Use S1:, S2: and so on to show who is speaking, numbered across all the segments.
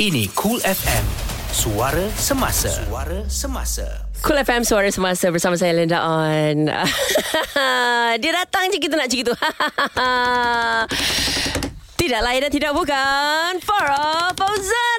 S1: Ini Cool FM. Suara semasa. Suara semasa.
S2: Cool FM Suara Semasa bersama saya Linda On. Dia datang je kita nak cerita. tidak lain dan tidak bukan Farah Fauzana.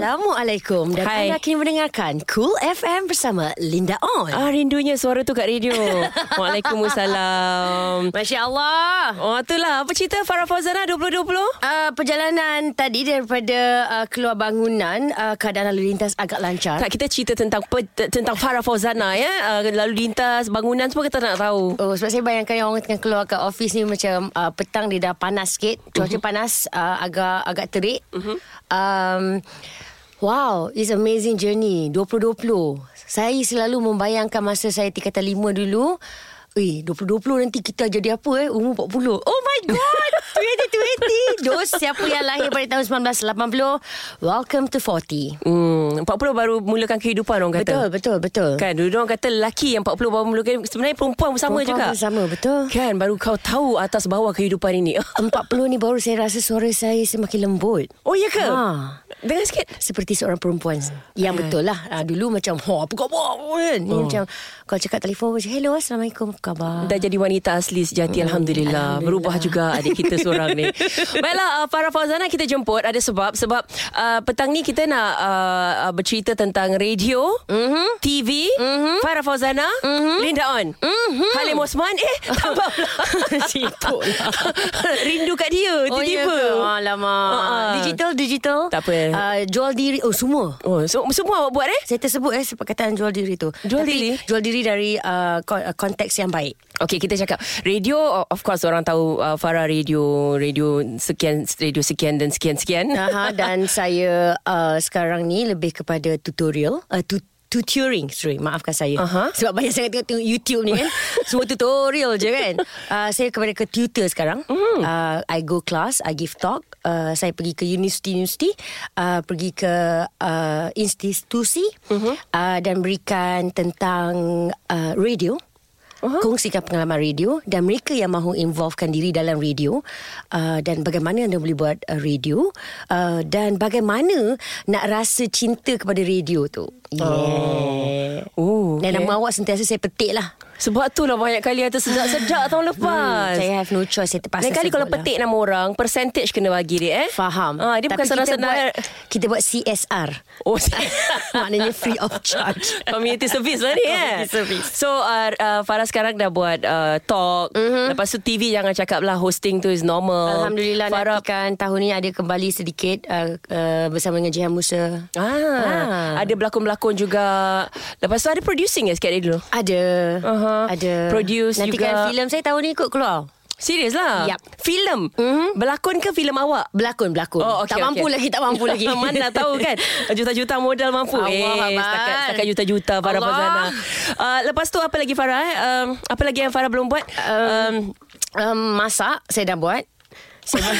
S3: Assalamualaikum Dan
S2: Hai.
S3: anda kini mendengarkan Cool FM bersama Linda On
S2: Ah rindunya suara tu kat radio. Waalaikumsalam.
S3: Masya Allah
S2: Oh itulah apa cerita Farah Fauzana 2020?
S3: Uh, perjalanan tadi daripada uh, keluar bangunan uh, keadaan lalu lintas agak lancar.
S2: Tak kita cerita tentang pe, tentang Farah Fauzana ya. Uh, lalu lintas bangunan semua kita nak tahu.
S3: Oh sebab saya bayangkan yang orang tengah keluar kat office ni macam uh, petang dia dah panas sikit, cuaca uh-huh. panas uh, agak agak terik. Uh-huh. Um Wow, it's amazing journey 2020. Saya selalu membayangkan masa saya tingkatan 5 dulu. Eh, 2020 nanti kita jadi apa eh? Umur 40. Oh my god! 2020. Dos siapa yang lahir pada tahun 1980, welcome to 40.
S2: Hmm, 40 baru mulakan kehidupan orang kata.
S3: Betul, betul, betul.
S2: Kan dulu orang kata lelaki yang 40 baru mulakan sebenarnya perempuan pun sama juga.
S3: Perempuan sama, betul.
S2: Kan baru kau tahu atas bawah kehidupan ini.
S3: 40 ni baru saya rasa suara saya semakin lembut.
S2: Oh ya ke?
S3: Ha.
S2: Dengar sikit.
S3: Seperti seorang perempuan Yang betul lah ha, Dulu macam ha, Apa khabar kan? Ni
S2: Oh.
S3: macam Kalau cakap telefon macam Hello Assalamualaikum Apa khabar
S2: Dah jadi wanita asli sejati Alhamdulillah.
S3: Alhamdulillah.
S2: Berubah juga adik kita seorang ni Baiklah uh, Farah Fauzana kita jemput Ada sebab Sebab uh, petang ni kita nak uh, uh, Bercerita tentang radio
S3: Mhm.
S2: TV Farah Fauzana Linda On Halim Osman Eh tak apa
S3: Sibuk lah.
S2: Rindu kat dia
S3: Oh ya
S2: Tiba-tiba
S3: ke? Alamak
S2: Ha, ha.
S3: Digital Digital
S2: Tak apa.
S3: Uh, Jual diri Oh semua
S2: Oh, so, semua awak buat eh?
S3: saya tersebut eh perkataan jual diri tu.
S2: Jual
S3: Tapi,
S2: diri?
S3: Jual diri dari uh, kon- konteks yang baik.
S2: Okay, kita cakap radio of course orang tahu uh, Farah radio radio sekian radio sekian dan sekian sekian.
S3: Aha, dan saya uh, sekarang ni lebih kepada tutorial. Uh, tu- Tutoring. Sorry maafkan saya.
S2: Aha.
S3: Sebab banyak sangat tengok, tengok YouTube ni kan Semua tutorial je kan? Uh, Saya kepada ke tutor sekarang. Uh, I go class I give talk. Uh, Saya pergi ke universiti-universiti. Uh, Pergi ke uh, institusi.
S2: Mhm.
S3: uh, Dan berikan tentang uh, radio Uh-huh. Kongsikan pengalaman radio dan mereka yang mahu involvekan diri dalam radio uh, dan bagaimana anda boleh buat uh, radio uh, dan bagaimana nak rasa cinta kepada radio tu. Yeah.
S2: Oh,
S3: Dan
S2: okay.
S3: nama awak sentiasa saya petik lah.
S2: Sebab tu lah banyak kali ada sedap-sedap tahun lepas.
S3: Hmm, saya have no choice Saya terpaksa
S2: Lain kali kalau
S3: sebut lah.
S2: petik nama orang, percentage kena bagi dia eh.
S3: Faham
S2: Ah, dia bukan
S3: Tapi kita
S2: senang-senang.
S3: buat, Kita buat CSR
S2: Oh,
S3: Maknanya free of charge
S2: Community service lah ni eh
S3: service.
S2: So uh, uh, Farah sekarang dah buat uh, Talk mm-hmm. Lepas tu TV Jangan cakap lah Hosting tu is normal
S3: Alhamdulillah
S2: Farah
S3: nantikan tahun ni ada kembali sedikit uh, uh, bersama dengan Jihan Musa.
S2: ah,
S3: Ah.
S2: Ada berlakon-berlakon juga Lepas tu ada producing ya sikit hari dulu
S3: Ada.
S2: Aha.
S3: Ada.
S2: Produce
S3: Nantikan
S2: juga.
S3: filem saya tahun ni ikut keluar.
S2: Serius lah
S3: Yup.
S2: Filem
S3: Mhm.
S2: Berlakon ke filem awak
S3: Berlakon, berlakon.
S2: Oh, okay,
S3: tak mampu
S2: okay.
S3: lagi, tak mampu lagi.
S2: Mana tahu kan Juta-juta modal mampu
S3: Allah,
S2: eh, setakat, setakat juta-juta Farah
S3: Allah.
S2: Fazana uh, Lepas tu apa lagi Farah eh? um, Apa lagi yang Farah belum buat um,
S3: um, masak, saya dah buat. Saya,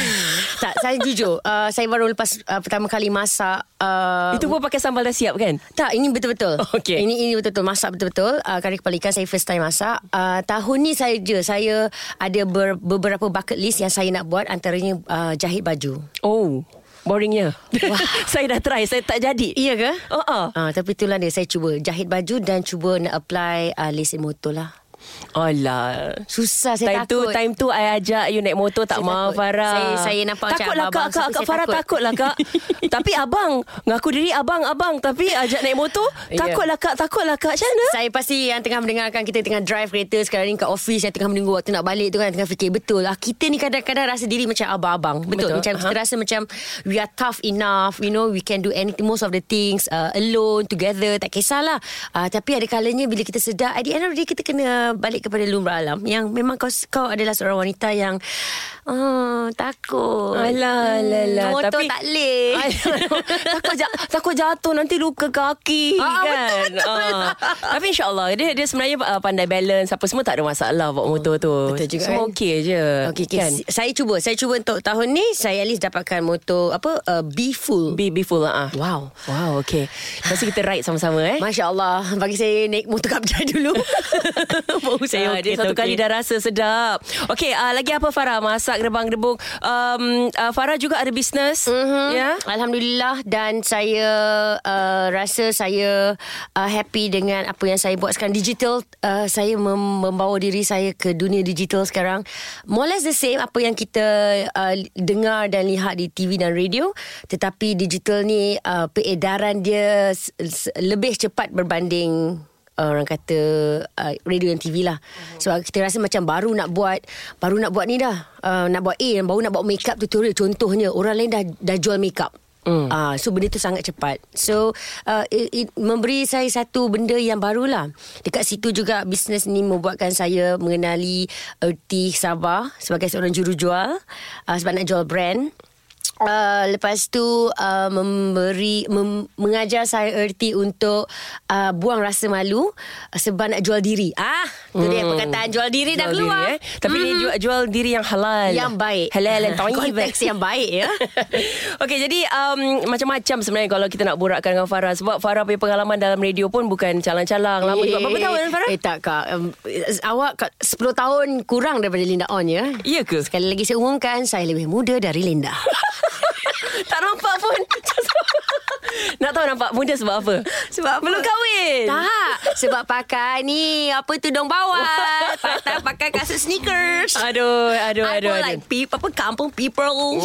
S3: tak, saya jujur. Uh, saya baru lepas uh, pertama kali masak. Uh,
S2: Itu pun pakai sambal dah siap kan
S3: Tak, ini betul-betul.
S2: Okey.
S3: Ini ini betul-betul masak betul-betul. Uh, kari kepala ikan saya first time masak. Uh, tahun ni saya je saya ada ber, beberapa bucket list yang saya nak buat antaranya uh, jahit baju.
S2: Oh Boringnya Saya dah try Saya tak jadi
S3: Iya ke?
S2: Oh, oh.
S3: Uh, tapi itulah dia saya cuba jahit baju dan cuba nak apply uh, lesen motor lah.
S2: Alah
S3: Susah saya
S2: time tu
S3: takut.
S2: time tu I ajak you naik motor tak
S3: Saya
S2: mau
S3: takut.
S2: Farah.
S3: Saya- saya nampak macam
S2: Takutlah kak
S3: abang-abang,
S2: kak kak
S3: saya
S2: Farah
S3: takut.
S2: takutlah kak. tapi abang ngaku diri abang abang tapi ajak naik motor
S3: Ya.
S2: takutlah kak takutlah kak macam mana?
S3: Saya pasti yang tengah mendengarkan kita tengah drive kereta sekarang ni kat office yang tengah menunggu waktu nak balik tu kan tengah fikir betul lah kita ni kadang-kadang rasa diri macam abang-abang betul,
S2: Betul,
S3: macam kita
S2: aha.
S3: rasa macam we are tough enough you know we can do anything most of the things uh, alone together tak kisahlah uh, tapi ada kalanya bila kita sedar at the end of the day kita kena balik kepada lumrah alam yang memang kau kau adalah seorang wanita yang oh, takut
S2: Alah, alah, alah.
S3: motor
S2: Tapi-
S3: tak leh
S2: takut ja- takut jatuh nanti luka kaki
S3: Ah,
S2: kan. Ah. Tapi insyaallah dia dia sebenarnya uh, pandai balance apa semua tak ada masalah bawa motor tu.
S3: Betul juga,
S2: Semua
S3: kan?
S2: okey je.
S3: Okay, okay.
S2: Kan?
S3: Saya cuba Saya cuba untuk tahun ni Saya at least dapatkan motor Apa uh, Be full
S2: Be, be full lah. ah.
S3: Wow
S2: Wow, okay. Lepas kita ride sama-sama eh.
S3: Masya Allah Bagi saya naik motor kapjai dulu Bau saya
S2: Ah,
S3: okey
S2: Dia satu
S3: tu,
S2: kali dah rasa sedap. Okey uh, Lagi apa Farah? Masak gerbang-gerbung um, uh, Farah juga ada bisnes
S3: Mhm.
S2: Ya?
S3: Alhamdulillah. Dan saya uh, rasa saya uh, happy dengan apa yang saya buat sekarang. Digital uh, saya mem- membawa diri saya ke dunia digital sekarang. More or less the same apa yang kita uh, dengar dan lihat di TV dan radio. Tetapi digital ni uh, peredaran dia lebih cepat berbanding uh, orang kata uh, radio dan TV lah. Sebab kita rasa macam baru nak buat baru nak buat ni dah. Uh, nak buat A dan baru nak buat makeup tutorial contohnya orang lain dah dah jual makeup. Mm. Uh, so benda tu sangat cepat So uh, it, it memberi saya satu benda yang barulah Dekat situ juga bisnes ni membuatkan saya mengenali Erti Sabah Sebagai seorang jurujual uh, Sebab nak jual brand Uh, lepas tu uh, memberi mem, mengajar saya erti untuk uh, buang rasa malu uh, sebab nak jual diri. Ah, tu dia perkataan jual diri dah
S2: Jual
S3: keluar.
S2: diri, eh? Tapi ni jual, jual diri yang halal
S3: Yang baik.
S2: Halal tayyib
S3: Konteks yang baik ya.
S2: Okey jadi um, Macam-macam sebenarnya Kalau kita nak borakkan dengan Farah Sebab Farah punya pengalaman Dalam radio pun Bukan calang-calang Lama juga Berapa tahun Farah?
S3: Eh tak kak um, Awak kak 10 tahun kurang daripada Linda On ya
S2: Ya ke?
S3: Sekali lagi saya umumkan Saya lebih muda dari Linda
S2: tak nampak pun Nak tahu nampak muda sebab apa?
S3: Sebab apa?
S2: Belum kahwin
S3: Tak Sebab pakai ni Apa tudung bawah pakai, pakai kasut sneakers
S2: Aduh Aduh
S3: I
S2: aduh, aduh.
S3: like people, apa kampung people.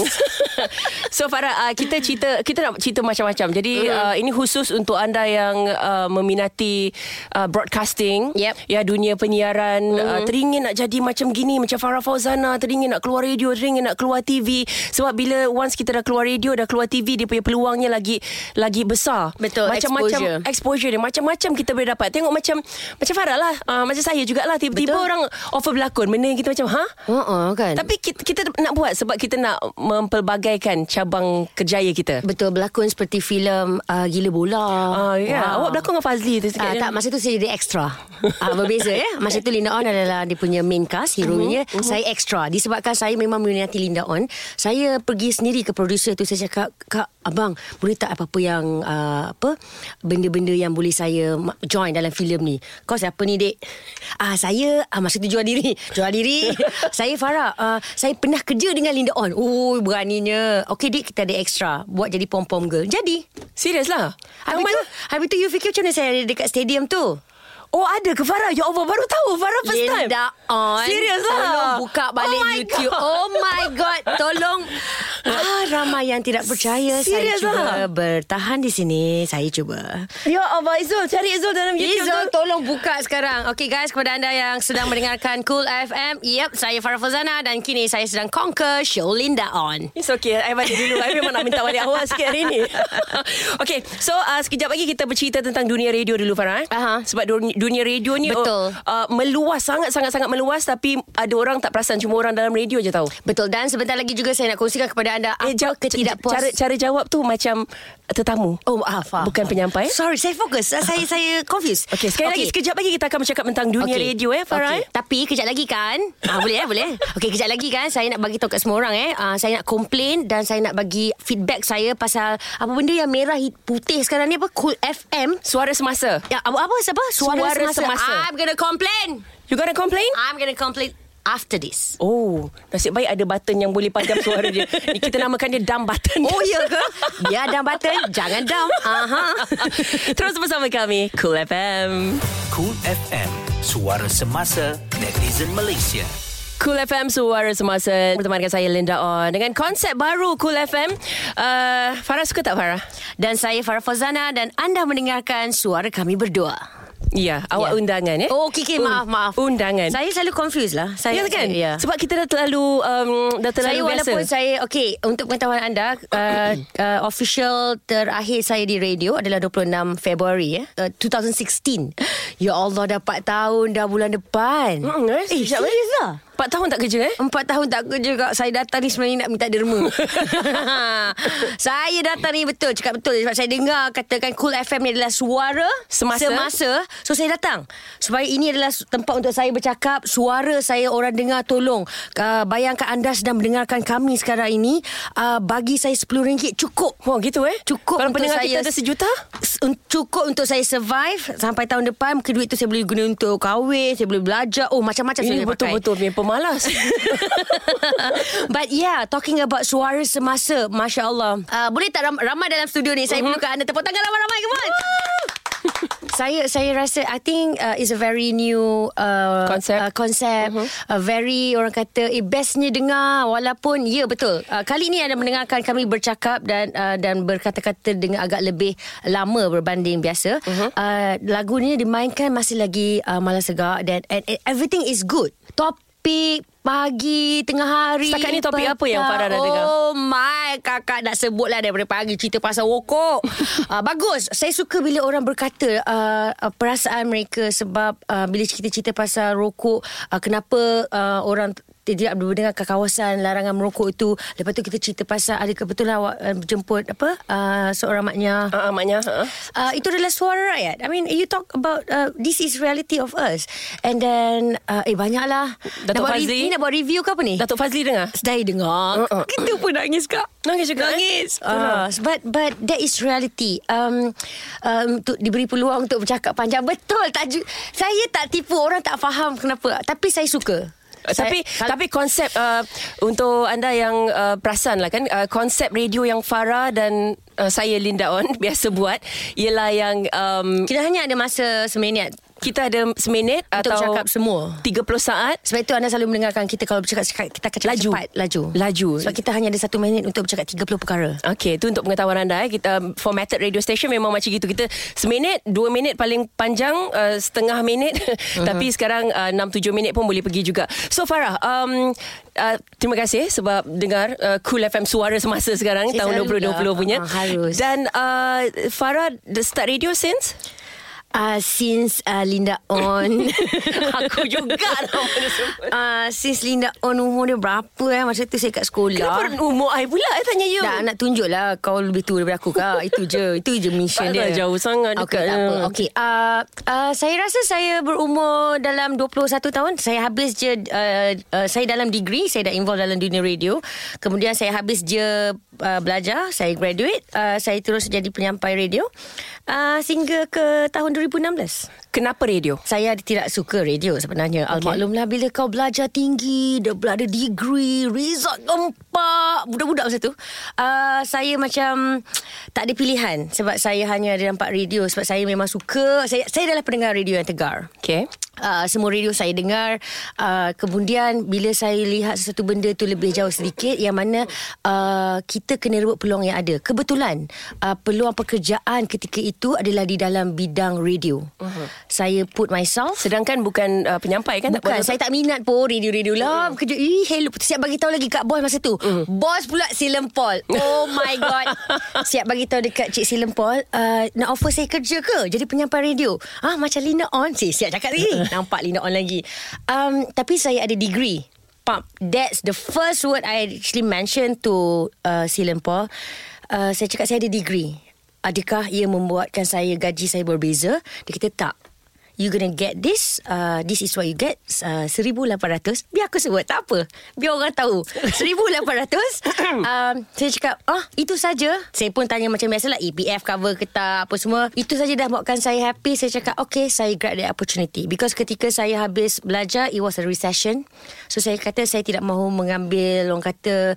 S2: so Farah uh, kita cerita kita nak cerita macam-macam. Jadi
S3: Mhm.
S2: uh, ini khusus untuk anda yang uh, meminati uh, broadcasting,
S3: Yep.
S2: Ya dunia penyiaran, uh, teringin nak jadi macam gini macam Farah Fauzana, teringin nak keluar radio, teringin nak keluar TV. Sebab bila once kita dah keluar radio, dah keluar TV, dia punya peluangnya lagi lagi besar.
S3: Betul,
S2: Macam-macam
S3: exposure.
S2: exposure dia macam-macam kita boleh dapat. Tengok macam macam Farah lah, uh, macam saya jugalah tiba-tiba
S3: Betul.
S2: orang offer berlakon, benda yang kita macam ha?
S3: Uh-uh, kan?
S2: Tapi kita, kita nak buat sebab kita nak mempelbagaikan cabang kerjaya kita.
S3: Betul berlakon seperti filem uh, Gila Bola.
S2: Ah, ya. Awak berlakon dengan Fazli tu sikit. Je.
S3: tak masa tu saya jadi extra. Ah berbeza ya. Masa tu Linda On adalah dia punya main cast, hero-nya.
S2: Mhm,
S3: Saya extra. Disebabkan saya memang meminati Linda On, saya pergi sendiri ke producer tu saya cakap, "Kak, abang, boleh tak apa-apa yang uh, apa benda-benda yang boleh saya join dalam filem ni?" Kau siapa ni, Dek? Ah saya ah, masa tu jual diri. Jual diri. saya Farah. Uh, saya pernah kerja dengan Linda On. Oh, beraninya. Okey, Dek, kita ada extra. Buat jadi pom-pom girl. Jadi.
S2: Serius lah.
S3: Habis tu, habis tu you fikir macam mana saya ada dekat stadium tu?
S2: Oh ada ke Farah? Ya Allah baru tahu Farah first time.
S3: Linda on
S2: Serius lah.
S3: Tolong buka balik
S2: oh
S3: YouTube
S2: God.
S3: Oh my god Tolong ah, Ramai yang tidak percaya.
S2: Serius
S3: Saya cuba
S2: lah.
S3: bertahan di sini. Saya cuba.
S2: Ya Allah Izul Cari Izul dalam YouTube.
S3: Izul
S2: tu.
S3: tolong buka sekarang. Okay guys Kepada anda yang sedang mendengarkan Cool FM Yep Saya Farah Fazana Dan kini saya sedang conquer Show Linda on.
S2: It's okay I balik dulu. I memang nak minta balik awal sikit hari ni. Okay So uh, sekejap lagi kita bercerita Tentang dunia radio dulu Farah eh?
S3: Aha.
S2: Sebab dunia, dunia radio ni
S3: Betul.
S2: uh, Meluas Sangat-sangat-sangat meluas. Tapi ada orang tak perasan Cuma orang dalam radio je tahu.
S3: Betul. Dan sebentar lagi juga Saya nak kongsikan kepada anda Apa
S2: jawab-
S3: ketidakpuas
S2: cara, cara jawab tu macam tetamu
S3: Oh maaf, maaf.
S2: Bukan penyampai.
S3: Sorry saya fokus Saya saya confused
S2: Okey, sekali okay. lagi sekejap lagi kita akan bercakap tentang dunia
S3: Okey.
S2: radio eh Farah.
S3: Okey.
S2: eh?
S3: Tapi kejap lagi kan ah, Boleh eh boleh Okey kejap lagi kan Saya nak bagi tahu kat semua orang eh ah, Saya nak komplain Dan saya nak bagi feedback saya Pasal Apa benda yang merah hit- putih sekarang ni Apa Cool FM
S2: Suara semasa.
S3: Ya, apa apa siapa? Suara,
S2: Suara
S3: semasa.
S2: semasa.
S3: I'm gonna complain.
S2: You gonna complain?
S3: I'm gonna complain after this.
S2: Oh, nasib baik ada button yang boleh padam suara dia. Ni kita namakan dia dumb button.
S3: Oh ya ke? Biar dah button, jangan down. Aha.
S2: Terus bersama kami Cool FM.
S1: Cool FM, suara semasa netizen Malaysia.
S2: Cool FM Suara Semasa Bersama dengan saya Linda On Dengan konsep baru Cool FM uh, Farah suka tak Farah?
S3: Dan saya Farah Fazana dan anda mendengarkan suara kami berdua.
S2: Ya, awak
S3: ya.
S2: undangan eh.
S3: Oh, kiki maaf, maaf.
S2: Undangan.
S3: Saya selalu confused lah. Saya,
S2: ya kan?
S3: Saya, ya.
S2: Sebab kita dah terlalu, um, dah terlalu
S3: saya,
S2: biasa.
S3: Saya walaupun saya, okay, untuk pengetahuan anda, uh, uh, official terakhir saya di radio adalah 26 Februari eh, uh, 2016. Ya Allah, dapat tahun dah bulan depan.
S2: Hmm, eh, siap
S3: lagi lah.
S2: 4 tahun tak kerja eh?
S3: 4 tahun tak kerja kak. Saya datang ni sebenarnya nak minta derma. saya datang ni betul. Cakap betul. Sebab saya dengar katakan Cool FM ni adalah suara
S2: semasa.
S3: semasa. So saya datang. Supaya ini adalah tempat untuk saya bercakap. Suara saya orang dengar tolong. Uh, bayangkan anda sedang mendengarkan kami sekarang ini. Uh, bagi saya RM10 cukup.
S2: Oh gitu eh?
S3: Cukup
S2: Kalau pendengar
S3: saya,
S2: kita ada sejuta?
S3: Cukup untuk saya survive sampai tahun depan. Mungkin duit tu saya boleh guna untuk kahwin. Saya boleh belajar. Oh macam-macam
S2: ini
S3: saya betul, pakai.
S2: Betul-betul pemalas.
S3: But yeah, talking about suara semasa, Masya Allah. Uh, boleh tak ram- ramai dalam studio ni? Saya perlukan anda tepuk tangan ramai-ramai. Come on. saya saya rasa I think uh, is a very new uh,
S2: Concept.
S3: uh, concept uh, very orang kata eh, bestnya dengar walaupun ya betul uh, kali ini anda mendengarkan kami bercakap dan uh, dan berkata-kata dengan agak lebih lama berbanding biasa uh, lagu ni dimainkan masih lagi uh, malas segak dan and, and everything is good topik pagi, tengah hari
S2: Setakat ni topik apa yang. Farah dah dengar?
S3: Oh my Kakak nak sebut lah Daripada pagi Cerita pasal rokok uh, Bagus Saya suka bila orang berkata uh, Perasaan mereka Sebab uh, Bila kita cerita pasal rokok uh, Kenapa uh, orang tidak mendengar ke kawasan larangan merokok itu lepas tu kita cerita pasal ada kebetulan awak uh, jemput apa uh, seorang maknya
S2: Ah, uh, maknya. Uh.
S3: uh, itu adalah suara rakyat. I mean, you talk about uh, this is reality of us. And then, uh, eh banyaklah.
S2: Datuk
S3: nak buat
S2: Fazli?
S3: Ni nak buat review ke apa ni?
S2: Datuk Fazli dengar?
S3: Saya dengar.
S2: Uh-uh.
S3: Kita pun nangis kak.
S2: Nangis juga, eh?
S3: Nangis. Uh, but but that is reality. Um, um, untuk diberi peluang untuk bercakap panjang betul. Tajuk saya tak tipu orang tak faham kenapa. Tapi saya suka.
S2: Tapi tapi konsep uh, untuk anda yang uh, perasan lah kan uh, konsep radio yang Farah dan uh, saya Linda On biasa buat ialah yang um,
S3: kita hanya ada masa seminit
S2: kita ada seminit
S3: Untuk
S2: atau
S3: bercakap semua.
S2: 30 saat
S3: Sebab itu anda selalu mendengarkan kita kalau bercakap cakap- kita akan cakap
S2: Laju.
S3: cepat, laju.
S2: Laju.
S3: Sebab kita hanya ada satu minit untuk bercakap 30 perkara.
S2: Okey, itu untuk pengetahuan anda eh. Kita um, formatted radio station memang macam gitu. Kita seminit, dua minit paling panjang, uh, setengah minit.
S3: Mhm.
S2: Tapi sekarang uh, enam tujuh minit pun boleh pergi juga. So Farah, um, uh, terima kasih sebab dengar uh, Cool FM suara semasa sekarang
S3: Saya
S2: tahun
S3: selalu
S2: 2020
S3: dah.
S2: punya.
S3: Ah, harus.
S2: Dan uh, Farah the start radio since
S3: Uh, since uh, Linda on
S2: Aku juga sebut.
S3: uh, Since Linda on umur dia berapa eh? Masa tu saya kat sekolah.
S2: Kenapa umur I pula? I tanya you.
S3: Tak nak tunjuk lah Kau lebih tua daripada aku kak. Itu je Itu je mission dia.
S2: jauh sangat
S3: Okay tak apa. Okay uh, uh, Saya rasa saya berumur Dalam 21 tahun Saya habis je uh, uh, Saya dalam degree Saya dah involved dalam dunia radio. Kemudian saya habis je uh, Belajar Saya graduate uh, Saya terus jadi penyampai radio uh, Sehingga ke tahun 2016
S2: Kenapa radio?
S3: saya tidak suka radio sebenarnya. Okay. Almaklumlah bila kau belajar tinggi, dah ada degree, result gempak, budak-budak masa tu. Uh, saya macam tak ada pilihan sebab saya hanya ada nampak radio sebab saya memang suka. Saya saya adalah pendengar radio yang tegar.
S2: Okay
S3: Uh, semua radio saya dengar uh, Kemudian Bila saya lihat Sesuatu benda tu Lebih jauh sedikit Yang mana uh, Kita kena rebut peluang yang ada Kebetulan uh, Peluang pekerjaan ketika itu Adalah di dalam bidang radio. Uh-huh. Saya put myself
S2: Sedangkan bukan uh, penyampai kan?
S3: Bukan Saya tak minat pun Radio-radio lah
S2: Mm.
S3: Kerja Ih hello. Siap bagi tahu lagi Kat bos masa tu. Bos pula Silem Paul. Oh my god. Siap bagi tahu dekat Cik Silem Paul uh, Nak offer saya kerja ke? Jadi penyampai radio. Ah Macam Lina On. Si siap cakap lagi. Nampak Lina On lagi. Um, Tapi saya ada degree. Pump. That's the first word I actually mentioned to uh, Silem Paul. Uh, Saya cakap saya ada degree Adakah ia membuatkan saya Gaji saya berbeza? Dia kata tak. You gonna get this uh, This is what you get uh, 1,800 Biar aku sebut Tak apa. Biar orang tahu. 1,800 um, Saya cakap Ah itu saja. Saya pun tanya macam biasalah EPF cover ke tak? Apa semua. Itu saja dah buatkan saya happy. Saya cakap Okay saya grab that opportunity. Because ketika saya habis belajar It was a recession. So saya kata Saya tidak mahu mengambil Orang kata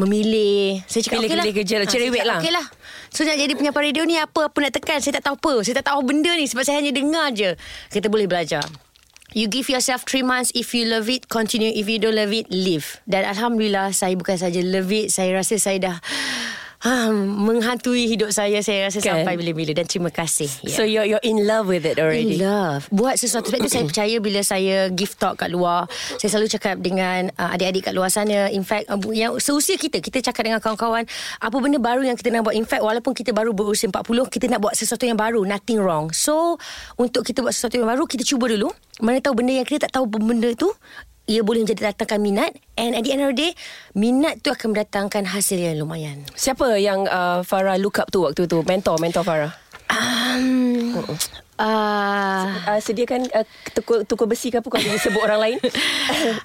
S3: Memilih. Saya cakap
S2: Pilih-
S3: okay lah.
S2: pilih kerja lah,
S3: Ah,
S2: cerewet lah.
S3: Okay lah. So nak jadi penyampai radio ni Apa-apa nak tekan? Saya tak tahu apa. Saya tak tahu benda ni Sebab saya hanya dengar je. Kita boleh belajar. You give yourself 3 months. If you love it Continue. If you don't love it Leave. Dan Alhamdulillah Saya bukan saja love it Saya rasa saya dah ha, Menghantui hidup saya Saya rasa
S2: Kan?
S3: sampai bila-bila. Dan terima kasih. Yeah.
S2: So you're you're in love with it already.
S3: In love. Buat sesuatu. Sebab tu saya percaya Bila saya give talk kat luar Saya selalu cakap dengan uh, Adik-adik kat luar sana In fact uh, yang Seusia kita Kita cakap dengan kawan-kawan Apa benda baru yang kita nak buat? In fact walaupun kita baru berusia 40 Kita nak buat sesuatu yang baru. Nothing wrong. So Untuk kita buat sesuatu yang baru Kita cuba dulu. Mana tahu benda yang kita tak tahu Benda tu ia boleh menjadi datangkan minat And at the end of the day Minat tu akan mendatangkan hasil yang lumayan
S2: Siapa yang uh, Farah look up tu waktu tu? Mentor, mentor Farah.
S3: Um, Uh,
S2: Uh, sediakan uh, tukul, tukul besi ke apa kalau sebut orang lain.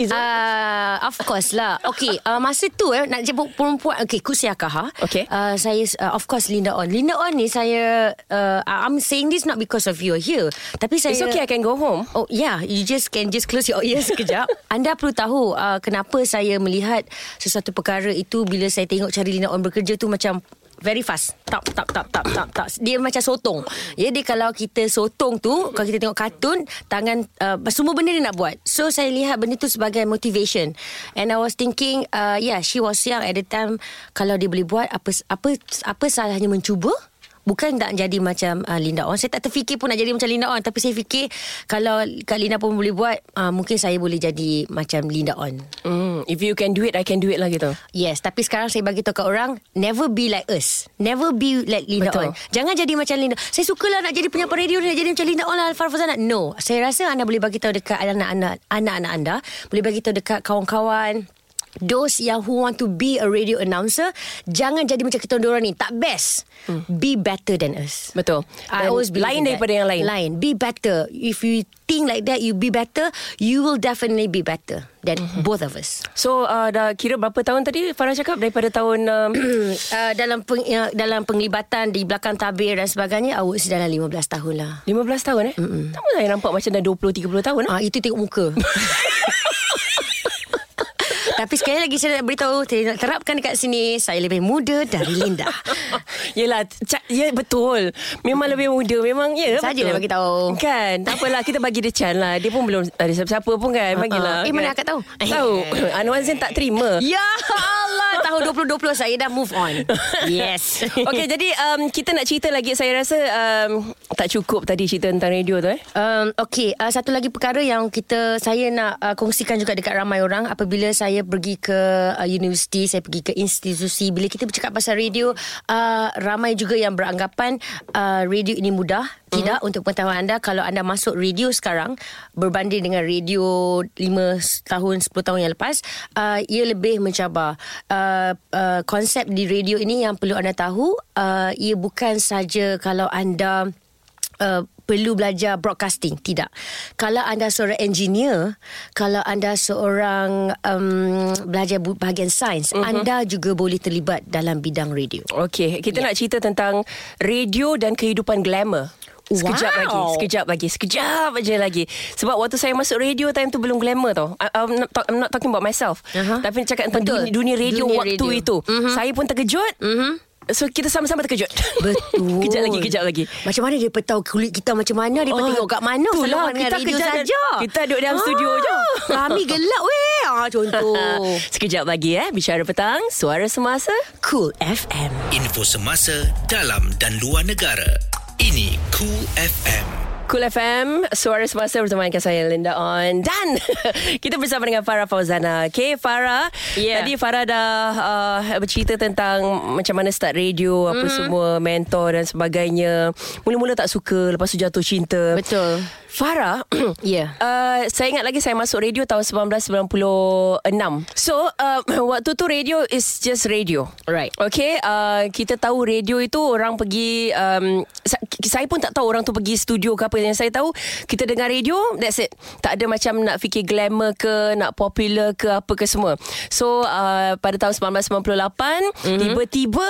S3: Uh, of course lah. Okay, uh, masa tu eh nak jemput perempuan. Okay, Kusiaka ha.
S2: Okay.
S3: Uh, saya uh, of course Linda On. Linda On ni saya uh, I'm saying this not because of you are here. Tapi saya
S2: It's okay, I can go home.
S3: Oh yeah, you just can just close your ears sekejap. Anda perlu tahu uh, kenapa saya melihat sesuatu perkara itu bila saya tengok cari Linda On bekerja tu macam very fast. Tap tap tap tap tap tap. Dia macam sotong. Jadi kalau kita sotong tu, kalau kita tengok kartun, tangan uh, semua benda dia nak buat. So saya lihat benda tu sebagai motivation. And I was thinking, uh, yeah, she was young at the time. Kalau dia boleh buat apa apa apa salahnya mencuba? Bukan tak jadi macam uh, Linda On Saya tak terfikir pun nak jadi macam Linda On Tapi saya fikir Kalau Kak Linda pun boleh buat uh, Mungkin saya boleh jadi macam Linda On
S2: Mm, if you can do it, I can do it lah gitu.
S3: Yes, tapi sekarang saya bagi tahu kat orang, never be like us. Never be like Linda
S2: Betul.
S3: On. Jangan jadi macam Linda. Saya sukalah nak jadi penyampai radio nak jadi macam Linda On lah Farah Fazana. No, saya rasa anda boleh bagi tahu dekat anak-anak anak-anak anda, boleh bagi tahu dekat kawan-kawan Those yang who want to be a radio announcer Jangan jadi macam kita orang ni Tak best hmm. Be better than us
S2: Betul.
S3: I always believe
S2: lain
S3: in
S2: daripada
S3: that.
S2: yang lain.
S3: Lain Be better If you think like that You be better You will definitely be better Than
S2: Mhm.
S3: both of us
S2: So uh, dah kira berapa tahun tadi Farah cakap daripada tahun um,
S3: uh, dalam peng, uh, dalam penglibatan di belakang tabir dan sebagainya I would say dalam 15 tahun lah.
S2: 15 tahun eh. Tak saya nampak macam dah 20 30 tahun eh.
S3: Ah itu tengok muka. Tapi sekali lagi saya nak beritahu Saya nak terapkan dekat sini Saya lebih muda dari Linda
S2: Yelah ca- Ya betul Memang lebih muda Memang ya
S3: Saja
S2: betul.
S3: nak bagi tahu.
S2: Kan Tak apalah Kita bagi dia chance lah Dia pun belum ada siapa-siapa pun kan Bagilah
S3: Eh,
S2: kan?
S3: mana akak tahu?
S2: Tahu Anwar Zain tak terima
S3: Ya Allah Tahun 2020 saya dah move on Yes
S2: Okey jadi um, Kita nak cerita lagi Saya rasa um, Tak cukup tadi Cerita tentang radio tu eh
S3: Um, okay, uh, satu lagi perkara yang kita saya nak uh, kongsikan juga dekat ramai orang apabila saya pergi ke uh, universiti, saya pergi ke institusi. Bila kita bercakap pasal radio, uh, ramai juga yang beranggapan uh, radio ini mudah. Tidak untuk pengetahuan anda kalau anda masuk radio sekarang berbanding dengan radio 5 tahun 10 tahun yang lepas uh, ia lebih mencabar. Uh, uh, konsep di radio ini yang perlu anda tahu uh, ia bukan saja kalau anda Uh, perlu belajar broadcasting tidak kalau anda seorang engineer kalau anda seorang um, belajar bahagian sains uh-huh. anda juga boleh terlibat dalam bidang radio
S2: Okey, kita
S3: Ya.
S2: nak cerita tentang radio dan kehidupan glamour. Sekejap
S3: Wow.
S2: lagi, sekejap lagi, sekejap aja lagi. Sebab waktu saya masuk radio time tu belum glamour tau. I, I'm, not, talk- I'm not talking about myself.
S3: Aha.
S2: Tapi cakap tentang
S3: Betul.
S2: dunia, dunia radio
S3: Dunia
S2: waktu
S3: radio.
S2: itu.
S3: Mhm.
S2: Saya pun terkejut. So kita sama-sama terkejut.
S3: Betul
S2: kejap lagi, kejap lagi.
S3: Macam mana dia tahu kulit kita macam mana Dia
S2: Oh,
S3: tengok kat mana
S2: itulah, kita
S3: radio
S2: dan-
S3: saja
S2: kita duduk dalam studio je.
S3: Kami gelap weh ah, Contoh
S2: Sekejap lagi eh Bicara petang Suara semasa
S3: Cool FM
S1: Info semasa dalam dan luar negara. Cool FM.
S2: Cool FM Suara semasa bersama dengan saya Linda On Dan kita bersama dengan Farah Fauzana Okay Farah
S3: Yeah.
S2: Tadi Farah dah uh, bercerita tentang Macam mana start radio Apa
S3: Mhm.
S2: semua Mentor dan sebagainya Mula-mula tak suka Lepas tu jatuh cinta
S3: Betul
S2: Farah
S3: Ya.
S2: uh, Saya ingat lagi Saya masuk radio tahun 1996 So uh, Waktu tu radio Is just radio
S3: Right.
S2: Okay uh, Kita tahu radio itu Orang pergi um, sa- Saya pun tak tahu Orang tu pergi studio ke apa Yang saya tahu Kita dengar radio That's it. Tak ada macam Nak fikir glamour ke Nak popular ke Apa ke semua. So uh, Pada tahun 1998 mm-hmm. Tiba-tiba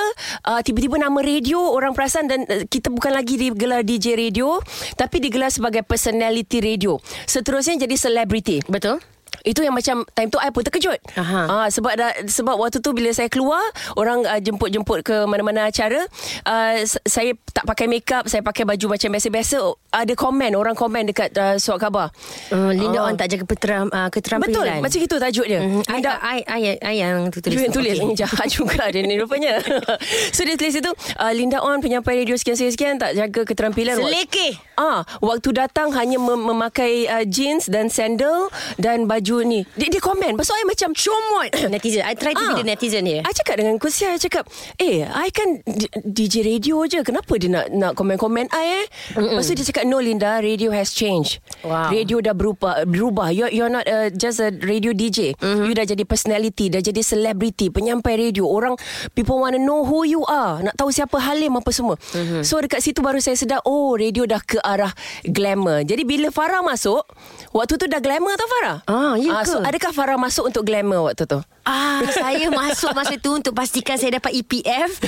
S2: uh, Tiba-tiba nama radio Orang perasan Dan uh, kita bukan lagi Digelar DJ radio Tapi digelar sebagai Personality radio. Seterusnya jadi celebrity
S3: Betul
S2: itu yang macam time tu I pun terkejut.
S3: Aha.
S2: Ah sebab dah, sebab waktu tu bila saya keluar orang uh, jemput-jemput ke mana-mana acara uh, saya tak pakai makeup, saya pakai baju macam biasa-biasa ada komen orang komen dekat uh, surat khabar.
S3: uh, Linda
S2: Ah.
S3: On tak jaga peteram, uh, keterampilan
S2: Betul, macam itu tajuk dia.
S3: Mhm. I,
S2: Linda
S3: I, I, I yang tu tulis.
S2: Tulis, tulis.
S3: Okay.
S2: Jahat juga dia ni rupanya. so dia tulis itu uh, Linda On penyampai radio sekian-sekian tak jaga keterampilan.
S3: Selekeh.
S2: Ah, waktu datang hanya mem- memakai uh, jeans dan sandal dan baju ni. Dia, dia komen. Pasal I macam
S3: Comot Netizen I try to be
S2: Ah.
S3: the netizen here
S2: I cakap dengan Kusia I cakap Eh I kan DJ radio je Kenapa dia nak nak komen-komen I eh. Lepas tu dia cakap no Linda, radio has changed.
S3: Wow.
S2: Radio dah berubah berubah. You're you're not uh, just a radio DJ.
S3: Mm-hmm.
S2: You dah jadi personality, dah jadi celebrity, penyampai radio. Orang people want to know who you are. Nak tahu siapa Halim apa semua.
S3: Mm-hmm.
S2: So dekat situ baru saya sedar oh radio dah ke arah glamour. Jadi bila Farah masuk, waktu tu dah glamour tau Farah.
S3: Ah, ya
S2: so
S3: ke?
S2: adakah Farah masuk untuk glamour waktu tu?
S3: Ah, saya masuk masa tu untuk pastikan saya dapat EPF,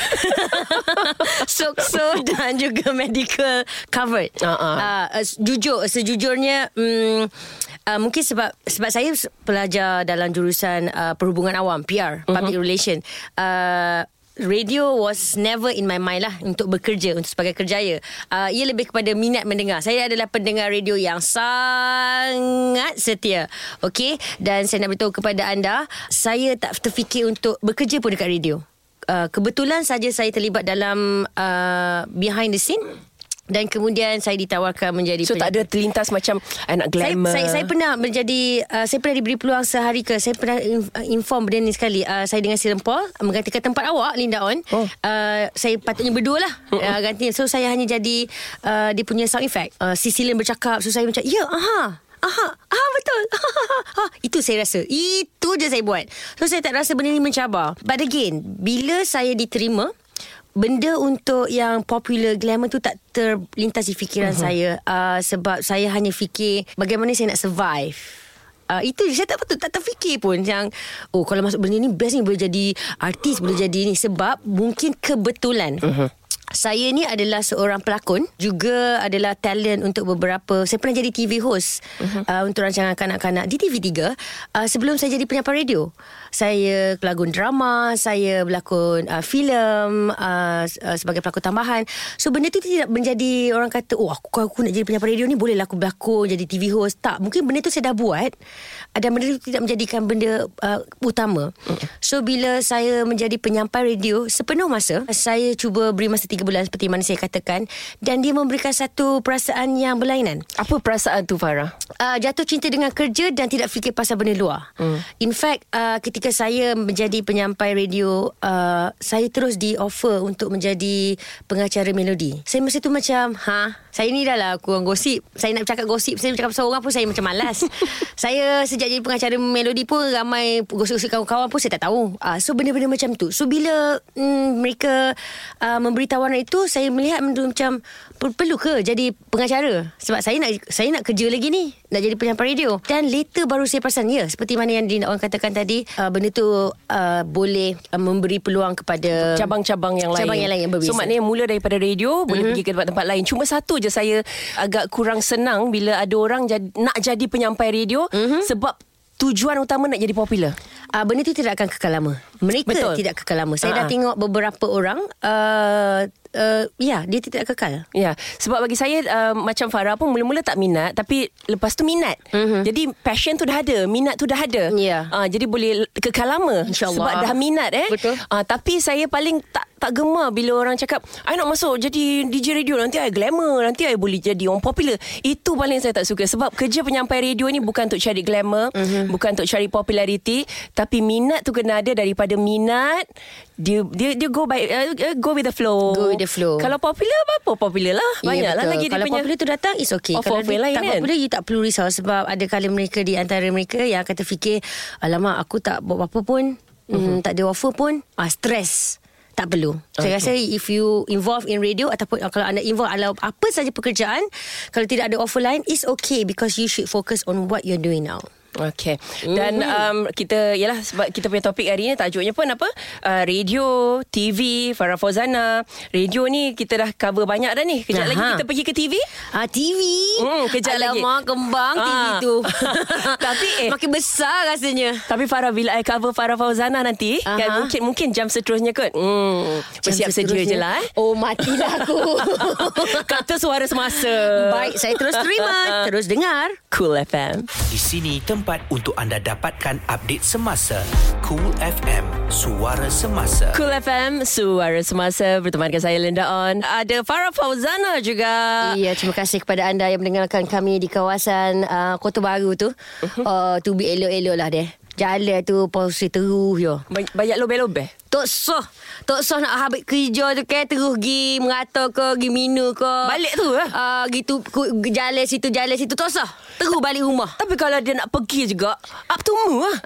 S3: sokso dan juga medical covered.
S2: Ah, ah.
S3: Uh, uh, jujur, sejujurnya um, uh, mungkin sebab sebab saya pelajar dalam jurusan uh, perhubungan awam PR, public relation. Uh, Radio was never in my mind lah untuk bekerja untuk sebagai kerjaya. Uh, ia lebih kepada minat mendengar. Saya adalah pendengar radio yang sangat setia. Okey dan saya nak beritahu kepada anda, saya tak terfikir untuk bekerja pun dekat radio. Uh, kebetulan saja saya terlibat dalam uh, behind the scene dan kemudian saya ditawarkan menjadi
S2: So tak ada terlintas macam I nak
S3: saya,
S2: glamour.
S3: saya saya pernah menjadi uh, saya pernah diberi peluang sehari ke saya pernah uh, inform benda ni sekali uh, saya dengan Siren Paul uh, menggantikan tempat awak Linda On
S2: Oh.
S3: uh, saya patutnya berdua lah uh, ganti so saya hanya jadi uh, dia punya sound effect uh, si Silen bercakap so saya macam ya aha Aha, aha betul. ha, itu saya rasa. Itu je saya buat. So saya tak rasa benda ni mencabar. But again, bila saya diterima, benda untuk yang popular glamour tu tak terlintas di fikiran uh-huh. saya uh, sebab saya hanya fikir bagaimana saya nak survive. Uh, itu je saya tak patut tak terfikir pun yang oh kalau masuk benda ni best ni boleh jadi artis boleh jadi ni sebab mungkin kebetulan uh-huh. Saya ni adalah seorang pelakon Juga adalah talent untuk beberapa Saya pernah jadi TV host uh-huh. uh, Untuk rancangan kanak-kanak di TV3 uh, Sebelum saya jadi penyampai radio. Saya pelakon drama Saya berlakon uh, filem uh, uh, Sebagai pelakon tambahan. So benda tu tidak menjadi Orang kata Oh aku, aku nak jadi penyampai radio ni Bolehlah aku berlakon Jadi TV host. Tak mungkin benda tu saya dah buat Dan benda tu tidak menjadikan benda uh, utama. So bila saya menjadi penyampai radio Sepenuh masa Saya cuba beri masa 3 bulan Seperti mana saya katakan Dan dia memberikan satu perasaan yang berlainan
S2: Apa perasaan tu Farah?
S3: uh, jatuh cinta dengan kerja dan tidak fikir pasal benda luar. Mm. In fact, uh, ketika saya menjadi penyampai radio, uh, saya terus di offer untuk menjadi pengacara melodi. Saya masa tu macam, ha, saya ni dah lah kurang gosip. Saya nak bercakap gosip, saya bercakap pasal orang pun saya macam malas. saya sejak jadi pengacara melodi pun ramai gosip-gosip kawan-kawan pun saya tak tahu. Uh, so benda-benda macam tu. So bila mm, mereka uh, memberi tawaran itu, saya melihat macam per- perlu ke jadi pengacara? Sebab saya nak saya nak kerja lagi ni nak jadi penyampai radio dan later baru saya perasan ya seperti mana yang Dina orang katakan tadi uh, benda tu uh, boleh uh, memberi peluang kepada
S2: cabang-cabang yang lain.
S3: Cabang yang lain yang berbeza.
S2: So maknanya mula daripada radio mm-hmm. boleh pergi ke tempat-tempat lain. Cuma satu je saya agak kurang senang bila ada orang jadi, nak jadi penyampai radio mm-hmm. sebab tujuan utama nak jadi popular.
S3: Uh, benda tu tidak akan kekal lama. Mereka
S2: Betul.
S3: tidak kekal lama. Saya
S2: Ah.
S3: dah tengok beberapa orang uh, uh, ya dia tidak kekal.
S2: Ya, sebab bagi saya uh, macam Farah pun mula-mula tak minat tapi lepas tu minat. Mm-hmm. Jadi passion tu dah ada, minat tu dah ada.
S3: Ya.
S2: Uh, jadi boleh kekal lama
S3: InsyaAllah.
S2: sebab dah minat eh.
S3: Betul.
S2: Uh, tapi saya paling tak tak gemar bila orang cakap, "I nak masuk jadi DJ radio nanti I glamour, nanti I boleh jadi orang popular." Itu paling saya tak suka sebab kerja penyampai radio ni bukan untuk cari glamour, mm-hmm. bukan untuk cari populariti, tapi minat tu kena ada daripada minat dia dia dia go by uh, go with the flow.
S3: Go with the flow.
S2: Kalau popular apa popular lah. Banyaklah
S3: betul.
S2: lagi dia
S3: Kalau
S2: punya.
S3: popular tu datang It's okay
S2: Offer
S3: Kalau dia
S2: lain
S3: tak
S2: kan?
S3: popular You tak perlu risau Sebab ada kala mereka Di antara mereka Yang akan terfikir Alamak aku tak buat apa-apa pun
S2: Mhm.
S3: mm-hmm. Tak ada offer pun ah, Stress tak perlu. Saya rasa if you involve in radio ataupun uh, kalau anda involve dalam apa saja pekerjaan, kalau tidak ada offer lain, it's okay because you should focus on what you're doing now.
S2: Okay. Dan um, kita yalah sebab kita punya topik hari ni tajuknya pun apa? Uh, radio, TV, Farah Fauzana. Radio ni kita dah cover banyak dah ni. Kejap
S3: Aha.
S2: lagi kita pergi ke TV.
S3: Ah TV.
S2: Hmm, kejap lagi.
S3: Alamak kembang TV
S2: Ah.
S3: tu.
S2: Tapi, eh.
S3: makin besar rasanya.
S2: Tapi Farah bila I cover Farah Fauzana nanti
S3: Aha.
S2: kan mungkin mungkin jam seterusnya kot. Hmm, bersiap sedia je lah eh.
S3: Oh matilah aku.
S2: Kata suara semasa.
S3: Baik, saya terus terima, terus dengar.
S2: Cool FM.
S1: Di sini tempat untuk anda dapatkan update semasa. Cool FM, suara semasa.
S2: Cool FM Suara Semasa Bertemankan saya Linda On Ada Farah Fauzana juga
S3: Ya, terima kasih kepada anda yang mendengarkan kami di kawasan uh, Kota Baru tu. Uh, to be elok-elok lah dia. Jalan tu terus je
S2: Ba- Banyak lobeh-lobeh
S3: Tak sah Tak sah nak habis kerja tu kan Terus pergi Merata ke Pergi minum ke?
S2: Balik tu lah.
S3: uh, Gitu ku- Jalan situ Jalan situ. Tak sah Terus balik rumah.
S2: Tapi kalau dia nak pergi juga Up to mu lah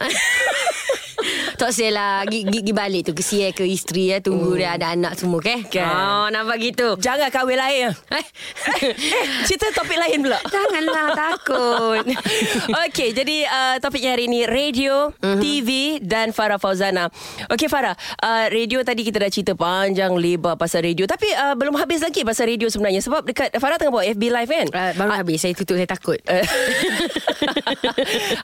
S3: tak say lah Gi, gi, gi balik tu Kesian ke isteri ya, Tunggu dia ada anak semua ke?
S2: Kan.
S3: oh, Nampak gitu.
S2: Jangan kahwin lain
S3: Eh,
S2: Cerita topik lain pula.
S3: Janganlah takut.
S2: Okey, jadi uh, topiknya hari ini radio,
S3: Mhm.
S2: TV dan Farah Fauzana. Okey Farah, uh, radio tadi kita dah cerita panjang lebar pasal radio tapi uh, belum habis lagi pasal radio sebenarnya sebab dekat Farah tengah buat FB live kan?
S3: uh, Baru habis Saya tutup Saya takut
S2: Uh,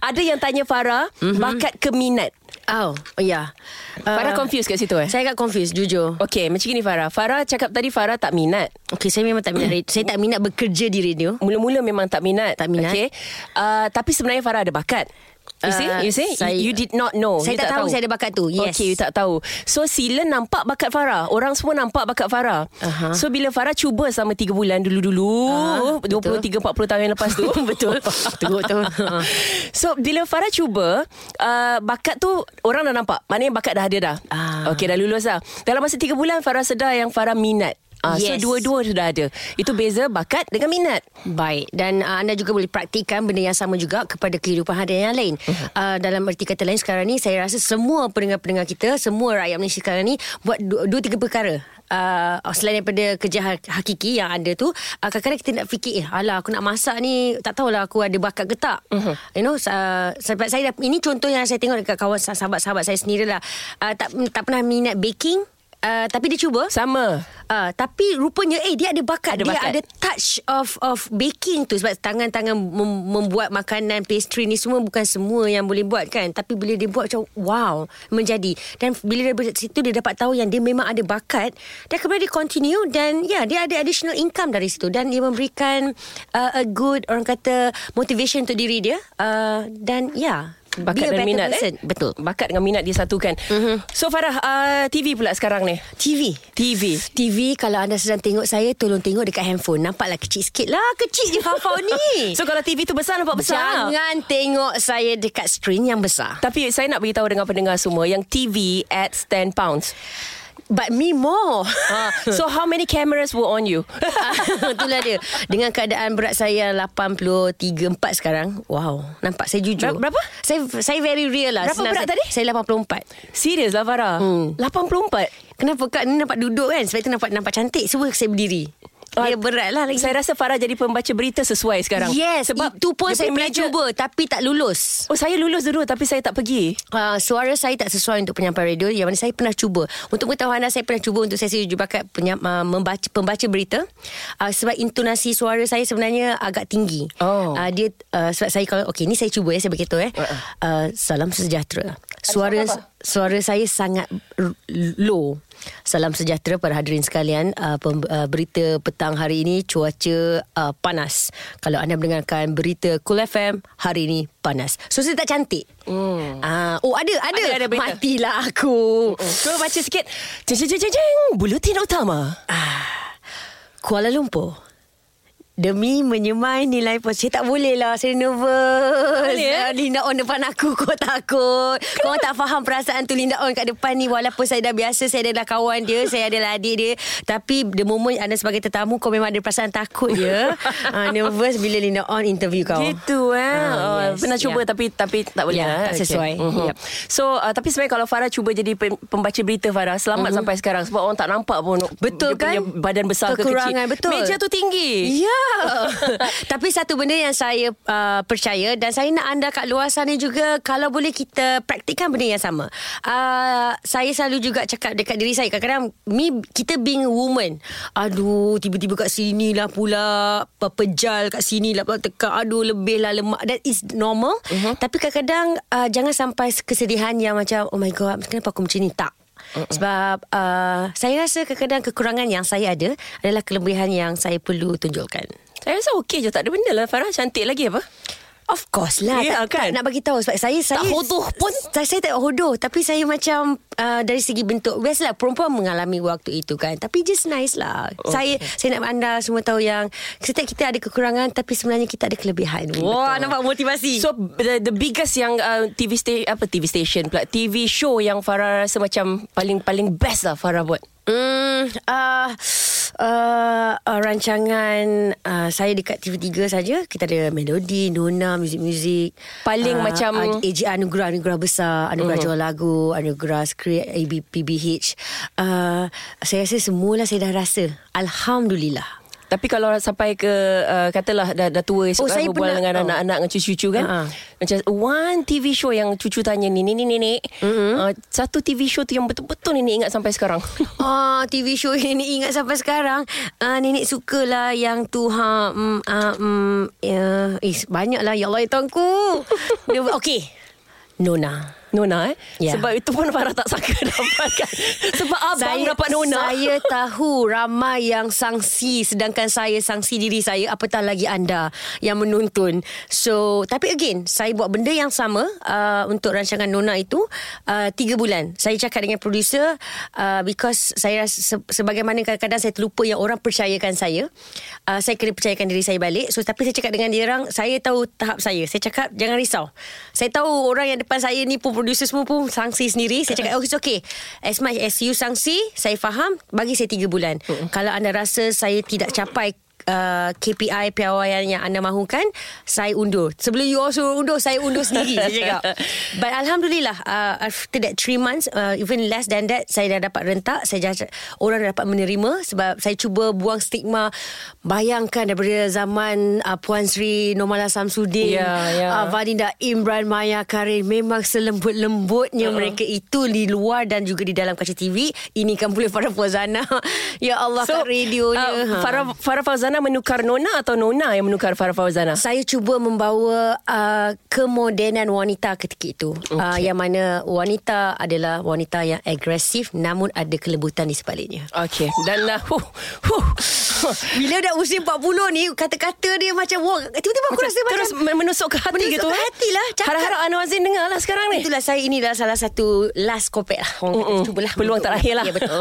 S2: Ada yang tanya Farah
S3: Mhm.
S2: bakat ke minat.
S3: Oh, ya.
S2: Farah
S3: Uh,
S2: confused kat situ eh?
S3: Saya agak confused jujur.
S2: Okey, macam ni Farah. Farah cakap tadi Farah tak minat.
S3: Okey, saya memang tak minat radio. Saya tak minat bekerja di radio.
S2: Mula-mula memang tak minat.
S3: Tak minat.
S2: Okey. Uh, tapi sebenarnya Farah ada bakat. You see?
S3: Uh,
S2: you see?
S3: saya-
S2: you did not know.
S3: Saya
S2: You
S3: tak tahu saya ada bakat tu. Yes.
S2: Okay, you tak tahu. So, sila nampak bakat Farah. Orang semua nampak bakat Farah.
S3: Aha.
S2: So, bila Farah cuba selama 3 bulan dulu-dulu,
S3: Ah,
S2: 23-40 tahun yang lepas tu.
S3: Betul. Teruk tu.
S2: So, bila Farah cuba, uh, bakat tu orang dah nampak. Maknanya bakat dah ada dah.
S3: Ah.
S2: Okay, dah lulus dah. Dalam masa 3 bulan, Farah sedar yang Farah minat. Uh,
S3: Yes.
S2: So, dua-dua sudah ada. Itu beza bakat dengan minat.
S3: Baik dan uh, anda juga boleh praktikan benda yang sama juga kepada kehidupan harian yang lain.
S2: Mhm.
S3: Uh, dalam erti kata lain sekarang ni saya rasa semua pendengar-pendengar kita, semua rakyat Malaysia sekarang ni buat dua, dua tiga perkara. Uh, selain daripada kerja ha- hakiki yang ada tu uh, Kadang-kadang kita nak fikir Eh alah aku nak masak ni Tak tahulah aku ada bakat ke tak uh-huh. You know uh, Sebab saya dah, Ini contoh yang saya tengok Dekat kawan sahabat-sahabat saya sendirilah uh, tak, tak pernah minat baking uh, Tapi dia cuba?
S2: Sama.
S3: Uh, tapi rupanya eh dia ada bakat.
S2: Ada
S3: dia
S2: bakat.
S3: ada touch of of baking tu. Sebab tangan-tangan mem- membuat makanan pastry ni semua bukan semua yang boleh buat kan? Tapi bila dia buat macam wow menjadi. Dan bila dia dari situ dia dapat tahu yang dia memang ada bakat. Dia kemudian dia continue dan ya yeah, dia ada additional income dari situ. Dan dia memberikan uh, a good orang kata motivation untuk diri dia. Uh, dan ya yeah,
S2: Bakat dan minat
S3: person.
S2: eh?
S3: betul
S2: Bakat dengan minat disatukan.
S3: Mhm.
S2: So Farah, uh, TV pula sekarang ni.
S3: TV
S2: TV.
S3: TV kalau anda sedang tengok saya Tolong tengok dekat handphone Nampaklah kecil sikit lah Kecil je Fafau ni
S2: So kalau TV tu besar nampak besar.
S3: Jangan tengok saya dekat skrin yang besar
S2: Tapi saya nak beritahu dengan pendengar semua yang TV at 10 pounds.
S3: But me more
S2: Ah, so how many cameras were on you?
S3: Itulah dia Dengan keadaan berat saya 83 4 sekarang Wow Nampak saya jujur
S2: Ber- berapa?
S3: Saya saya very real lah
S2: Berapa
S3: Senang
S2: berat
S3: saya,
S2: tadi?
S3: Saya 84
S2: Serius lah Farah?
S3: Hmm.
S2: 84?
S3: Kenapa kak ni nampak duduk kan Sebab itu nampak nampak cantik Semua saya berdiri Dia
S2: Ah,
S3: berat lah lagi
S2: Saya rasa Farah jadi pembaca berita sesuai sekarang.
S3: Yes
S2: Sebab
S3: Itu pun saya pernah cuba Tapi tak lulus
S2: Oh saya lulus dulu tapi saya tak pergi.
S3: Uh, suara saya tak sesuai untuk penyampai radio yang mana saya pernah cuba. Untuk pengetahuan anda saya pernah cuba untuk sesi uji bakat penyam, uh, membaca pembaca berita. Uh, sebab intonasi suara saya sebenarnya agak tinggi.
S2: Oh.
S3: Uh, dia uh, sebab saya kalau okey ni saya cuba ya saya beritahu eh.
S2: Uh-uh.
S3: Uh, salam sejahtera. Suara
S2: suara
S3: saya sangat low. Salam sejahtera para hadirin sekalian. Uh, pem, uh, berita petang hari ini cuaca uh, panas. Kalau anda mendengarkan berita Cool FM hari ini panas. So saya tak cantik. Hmm. Uh, oh ada ada.
S2: Ada, ada berita.
S3: Matilah aku.
S2: Cuba baca sikit. Jeng jeng jeng jeng. Buletin utama.
S3: Kuala Lumpur. Demi menyemai nilai pos Saya tak boleh lah Saya nervous
S2: Boleh, eh?
S3: uh, Linda On depan aku Kau takut Kau tak faham perasaan tu Linda On kat depan ni Walaupun saya dah biasa Saya adalah kawan dia Saya adalah adik dia Tapi the moment anda sebagai tetamu Kau memang ada perasaan takut je uh, Nervous bila Linda On interview kau
S2: Gitu eh.
S3: Ah,
S2: oh,
S3: yes,
S2: Pernah cuba
S3: yeah.
S2: tapi tapi tak boleh.
S3: Ya,
S2: eh?
S3: tak sesuai.
S2: Mhm.
S3: Yep.
S2: So uh, tapi sebenarnya kalau Farah cuba jadi pem- pembaca berita Farah selamat sampai sekarang sebab orang tak nampak pun.
S3: Betul
S2: dia
S3: kan?
S2: badan besar ke kecil.
S3: Kekurangan, betul.
S2: Meja tu tinggi.
S3: Ya. Tapi satu benda yang saya uh, percaya dan saya nak anda kat luar sana juga kalau boleh kita praktikkan benda yang sama. Uh, saya selalu juga cakap dekat diri saya kadang-kadang me kita being a woman. Aduh, tiba-tiba kat sini lah pula pe- pejal kat sini lah pula tekan. Aduh, lebih lah lemak. That is normal. Uh-huh. Tapi kadang-kadang uh, jangan sampai kesedihan yang macam oh my god, kenapa aku macam ni? Tak. Uh-uh. Sebab uh, saya rasa kadang-kadang kekurangan yang saya ada adalah kelebihan yang saya perlu tunjukkan.
S2: Saya rasa okey je tak ada benda lah Farah cantik lagi apa?
S3: Of course lah
S2: Ya,
S3: tak,
S2: kan?
S3: tak nak bagi tahu sebab saya saya
S2: hodoh pun.
S3: saya, saya tak hodoh tapi saya macam uh, dari segi bentuk biasalah perempuan mengalami waktu itu kan tapi just nice lah okay. saya saya nak anda semua tahu yang setiap kita ada kekurangan tapi sebenarnya kita ada kelebihan wah nampak motivasi
S2: So the, the biggest yang uh, TV station apa TV station pula TV show yang Farah rasa macam paling paling best lah Farah buat.
S3: Hmm, uh, uh, uh, rancangan uh, saya dekat TV3 saja kita ada melodi, nona, muzik-muzik.
S2: Paling macam-
S3: uh, AJ anugerah anugerah besar, anugerah uh-huh. jual lagu, anugerah skrip AB, PBH. Uh, saya rasa semualah saya dah rasa. Alhamdulillah.
S2: Tapi kalau sampai ke uh, katalah dah, dah tua esok
S3: Oh,
S2: kan berbual
S3: pernah-
S2: dengan
S3: oh.
S2: anak-anak dengan cucu-cucu kan.
S3: Ha-ha.
S2: Macam one TV show yang cucu tanya ni ni ni nenek. Mm-hmm. Uh, satu TV show tu yang betul-betul nenek ingat sampai sekarang.
S3: Ah, TV show yang nenek ingat sampai sekarang. Ah, nenek sukalah yang tu ha mm, ah, mm, ya, is banyak lah ya Allah ya Tuanku. Okey. Nona.
S2: Nona eh.
S3: Ya.
S2: Sebab itu pun Farah tak sangka dapatkan. Sebab abang dapat Nona.
S3: Saya tahu ramai yang sangsi sedangkan saya sangsi diri saya apatah lagi anda yang menonton. So, tapi again, saya buat benda yang sama uh, untuk rancangan Nona itu uh, tiga bulan. Saya cakap dengan producer uh, because saya se- sebagaimana kadang-kadang saya terlupa yang orang percayakan saya. Uh, saya kena percayakan diri saya balik. So, tapi saya cakap dengan dia orang, saya tahu tahap saya. Saya cakap jangan risau. Saya tahu orang yang depan saya ni pun producer semua pun sangsi sendiri. Saya cakap, oh it's okay. As much as you sangsi, saya faham. Bagi saya tiga bulan. Uh-uh. Kalau anda rasa saya tidak capai Uh, KPI piawaian yang anda mahukan saya undur. Sebelum you all suruh undur saya undur sendiri saya cakap. But Alhamdulillah uh, after that 3 months uh, even less than that saya dah dapat rentak. Saya dah, orang dah dapat menerima sebab saya cuba buang stigma bayangkan daripada zaman uh, Puan Sri Normala Samsudin
S2: Ya, ya.
S3: uh, Vadinda Imran Maya Karin memang selembut-lembutnya uh-huh. mereka itu di luar dan juga di dalam kaca TV ini kan boleh Farah Fawzana ya Allah so, kat radionya.
S2: Uh, Farah, Farah Fauzana menukar Nona atau Nona yang menukar Farah Fauzana?
S3: saya cuba membawa uh, kemodenan wanita ketika itu okay. uh, yang mana wanita adalah wanita yang agresif namun ada kelembutan di sebaliknya
S2: Okey. Dan uh, huh, huh.
S3: bila dah usia 40 ni kata-kata dia macam wah tiba-tiba aku rasa
S2: terus
S3: macam
S2: menusuk ke hati
S3: menusuk
S2: gitu
S3: ke
S2: eh?
S3: hati lah, cakap.
S2: Harap-harap Anwar Zain dengar lah sekarang ni.
S3: itulah saya ini adalah salah satu last kopek lah orang kata cubalah
S2: Peluang terakhir lah
S3: ya betul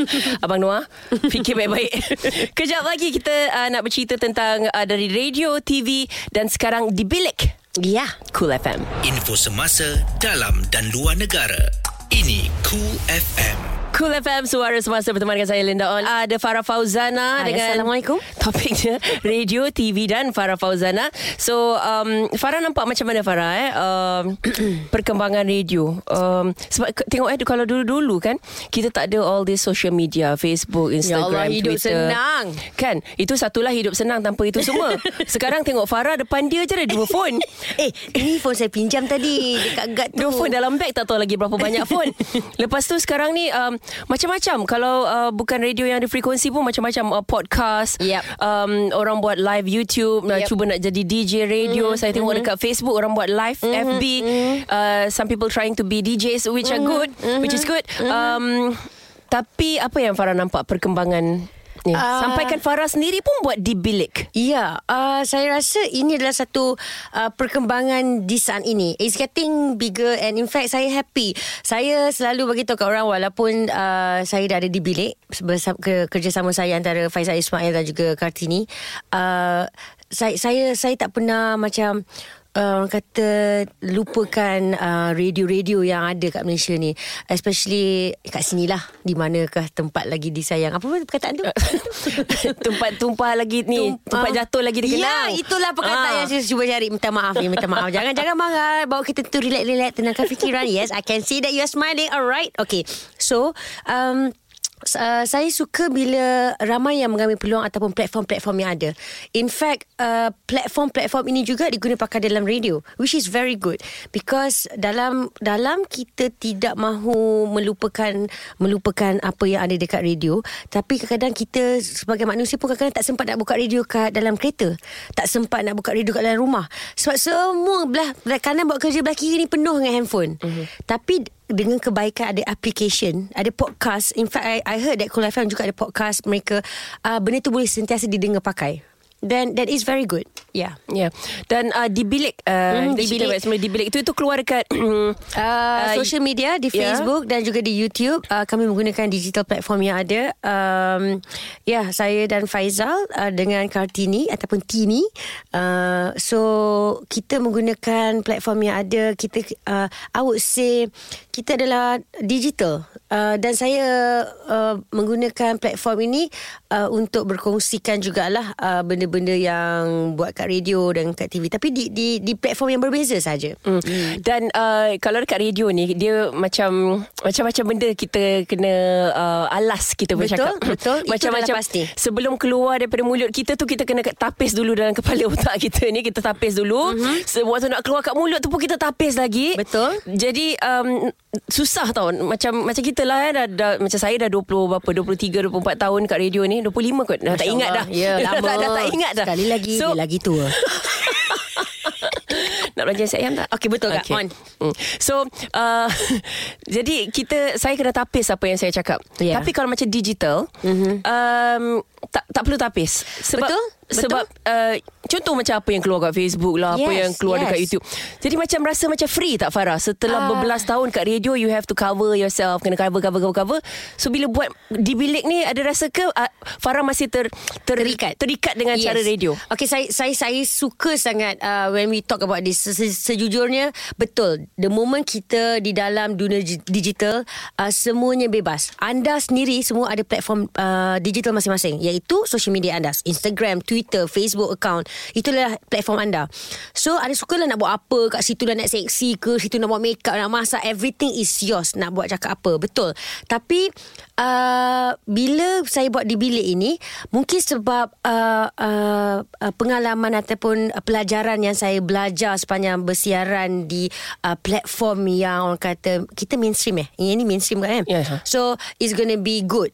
S2: Abang Noah Fikir baik-baik Kejap lagi kita uh, Nak bercerita tentang uh, Dari radio, TV Dan sekarang di bilik
S3: ya
S2: Cool FM
S1: Info semasa dalam dan luar negara. Ini Cool FM.
S2: Cool FM Suara Semasa Berteman dengan saya Linda On Ada Farah Fauzana
S3: Hai,
S2: Dengan
S3: Assalamualaikum.
S2: Topiknya Radio, TV dan Farah Fauzana So um, Farah nampak macam mana Farah eh? um, Perkembangan radio um, Sebab tengok eh Kalau dulu-dulu kan Kita tak ada all this social media Facebook, Instagram,
S3: Allah, hidup
S2: Twitter
S3: senang.
S2: Kan Itu satulah hidup senang Tanpa itu semua Sekarang tengok Farah Depan dia je ada dua phone
S3: eh ini phone saya pinjam tadi dekat guard tu
S2: Dua phone dalam beg tak tahu lagi berapa banyak phone. Lepas tu sekarang ni um, macam-macam. Kalau uh, bukan radio yang ada frekuensi pun macam-macam uh, podcast.
S3: Yep.
S2: Um, orang buat live YouTube. Yep. Uh, cuba nak jadi DJ radio. Mm-hmm. Saya tengok mm-hmm. dekat Facebook orang buat live mm-hmm. FB. Mm-hmm. Uh, some people trying to be DJs which mm-hmm. are good. Mm-hmm. Which is good. Mm-hmm. Um, tapi apa yang Farah nampak perkembangan ni?
S3: Ah.
S2: Sampaikan Farah sendiri pun buat di bilik.
S3: Ya, uh, saya rasa ini adalah satu uh, perkembangan di saat ini. It's getting bigger and in fact saya happy. Saya selalu bagi tahu kat orang walaupun uh, saya dah ada di bilik bersama ke, kerjasama saya antara Faizal Ismail dan juga Kartini. Uh, saya saya saya tak pernah macam Uh, orang kata lupakan uh, radio-radio yang ada kat Malaysia ni especially kat sinilah di manakah tempat lagi disayang apa perkataan tu
S2: tempat tumpah lagi ni
S3: Tum-
S2: tempat
S3: ah.
S2: jatuh lagi dikenang.
S3: Ya, itulah perkataan
S2: Ah.
S3: yang saya cuba cari. Minta maaf ni, minta maaf. Jangan jangan marah. Bawa kita tu relax-relax, tenangkan fikiran. Yes, I can see that you are smiling. Alright. Okay. So, um, Uh, saya suka bila ramai yang mengambil peluang ataupun platform-platform yang ada. In fact, uh, platform-platform ini juga diguna pakai dalam radio, which is very good because dalam dalam kita tidak mahu melupakan melupakan apa yang ada dekat radio, tapi kadang-kadang kita sebagai manusia pun kadang-kadang tak sempat nak buka radio kat dalam kereta, tak sempat nak buka radio kat dalam rumah. Sebab semua belah, belah kanan buat kerja belah kiri ni penuh dengan handphone. Mm-hmm. Tapi dengan kebaikan ada application, ada podcast. In fact, I, I heard that Cool FM juga ada podcast mereka. Uh, benda tu boleh sentiasa didengar pakai. Then that is very good. Ya.
S2: Ya. Dan uh, di bilik uh,
S3: Hmm,
S2: di bilik sebenarnya di bilik itu itu keluar dekat uh,
S3: Uh, social media di
S2: ya.
S3: Facebook dan juga di YouTube uh, kami menggunakan digital platform yang ada. Um, ya, saya dan Faizal uh, dengan Kartini ataupun Tini. Uh, so kita menggunakan platform yang ada. Kita uh, I would say kita adalah digital uh, dan saya uh, menggunakan platform ini uh, untuk berkongsikan jugalah uh, benda-benda yang buat kat radio dan kat TV tapi di di di platform yang berbeza saja.
S2: Hmm. Dan uh, kalau dekat radio ni dia macam macam-macam benda kita kena uh, alas kita
S3: Betul,
S2: bercakap.
S3: betul.
S2: Macam-macam
S3: pasti.
S2: sebelum keluar daripada mulut kita tu kita kena tapis dulu dalam kepala otak kita ni kita tapis dulu. Mm-hmm. Waktu nak keluar kat mulut tu pun kita tapis lagi.
S3: Betul.
S2: Jadi um, susah tau macam macam kita lah eh, dah, dah, macam saya dah 20 berapa 23 24 tahun kat radio ni 25 kot dah tak
S3: Masya
S2: ingat
S3: Allah.
S2: dah.
S3: Ya, lama.
S2: dah, dah tak ingat dah.
S3: Sekali lagi
S2: so,
S3: dia lagi tua.
S2: nak belanja nasi ayam tak?
S3: Okey, betul, Kak. On.
S2: Hmm. So uh, Jadi kita Saya kena tapis Apa yang saya cakap
S3: Ya.
S2: Tapi kalau macam digital mm-hmm. um, tak, tak perlu tapis Sebab
S3: Betul, betul.
S2: Sebab uh, Contoh macam apa yang keluar kat Facebook lah Apa
S3: Yes,
S2: yang keluar
S3: yes.
S2: dekat YouTube Jadi macam rasa macam free tak Farah Setelah
S3: Ah.
S2: berbelas tahun kat radio You have to cover yourself Kena cover cover cover cover So bila buat Di bilik ni Ada rasa ke uh, Farah masih ter, ter,
S3: Terikat.
S2: Terikat dengan yes. cara radio
S3: Okay, saya saya saya suka sangat uh, when we talk about this. Se- se- Sejujurnya betul. The moment kita di dalam dunia gi- digital, uh, semuanya bebas. Anda sendiri semua ada platform uh, digital masing-masing, iaitu social media anda, Instagram, Twitter, Facebook account. Itulah platform anda. So, ada sukalah nak buat apa kat situ lah nak seksi ke, situ nak buat makeup, nak masak, everything is yours. Nak buat cakap apa, betul. Tapi uh, bila saya buat di bilik ini, mungkin sebab uh, uh, uh, pengalaman ataupun pelajaran yang saya belajar sepanjang bersiaran di uh, platform yang orang kata kita mainstream eh. Yang ini mainstream kan?
S2: Ya.
S3: So it's gonna be good.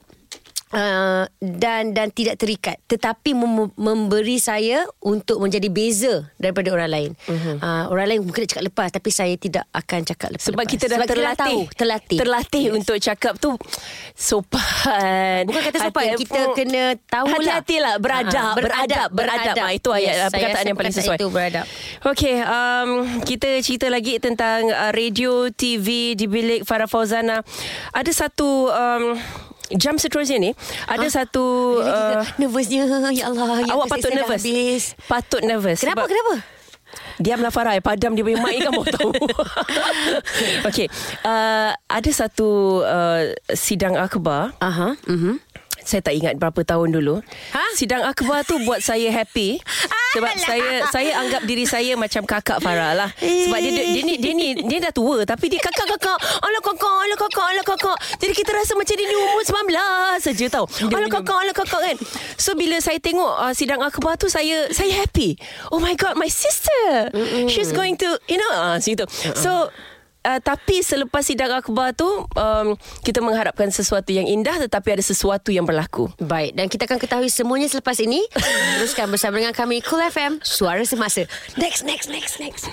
S3: Uh, dan dan tidak terikat tetapi mem- memberi saya untuk menjadi beza daripada orang lain. Uh-huh. Uh, orang lain mungkin nak cakap lepas tapi saya tidak akan cakap lepas.
S2: Sebab kita dah
S3: Sebab
S2: terlatih
S3: tahu, terlatih.
S2: Terlatih yes. untuk cakap tu Sopan
S3: Bukan kata sopan,
S2: Hati-
S3: kita kena tahulah.
S2: Hati-hatilah Beradab
S3: Ah,
S2: Beradab Beradab, Ah, Itu ayat
S3: Yes,
S2: yes,
S3: saya
S2: perkataan yang paling sesuai
S3: itu beradab.
S2: Okay um, Kita cerita lagi tentang uh, Radio, TV Di bilik Farah Fauzana Ada satu um, Jam seterusnya ni Ada satu uh,
S3: Nervousnya Ya Allah ya
S2: Awak patut nervous?
S3: habis.
S2: Patut nervous
S3: Kenapa
S2: sebab-
S3: kenapa?
S2: Diamlah Farah Padam dia punya mic kan mau tahu. Okay uh, Ada satu uh, Sidang akhbar.
S3: Aha, mhm.
S2: Saya tak ingat berapa tahun dulu.
S3: Ha?
S2: Sidang akhbar tu buat saya happy. Sebab
S3: Alah.
S2: saya Saya anggap diri saya Macam kakak Farah lah. Sebab dia, dia, dia, ni, dia ni Dia dah tua Tapi dia kakak-kakak. Alah kakak Alah kakak Alah kakak. Jadi kita rasa macam dia ni umur 19 saja tau. Alah kakak Alah kakak kan. So bila saya tengok uh, Sidang akhbar tu Saya saya happy. Oh my god My sister. She's going to You know uh, Situ. So Uh, tapi selepas sidang akhbar tu um, kita mengharapkan sesuatu yang indah tetapi ada sesuatu yang berlaku.
S3: Baik Dan kita akan ketahui semuanya selepas ini. Teruskan bersama dengan kami Cool FM Suara Semasa. Next next next next.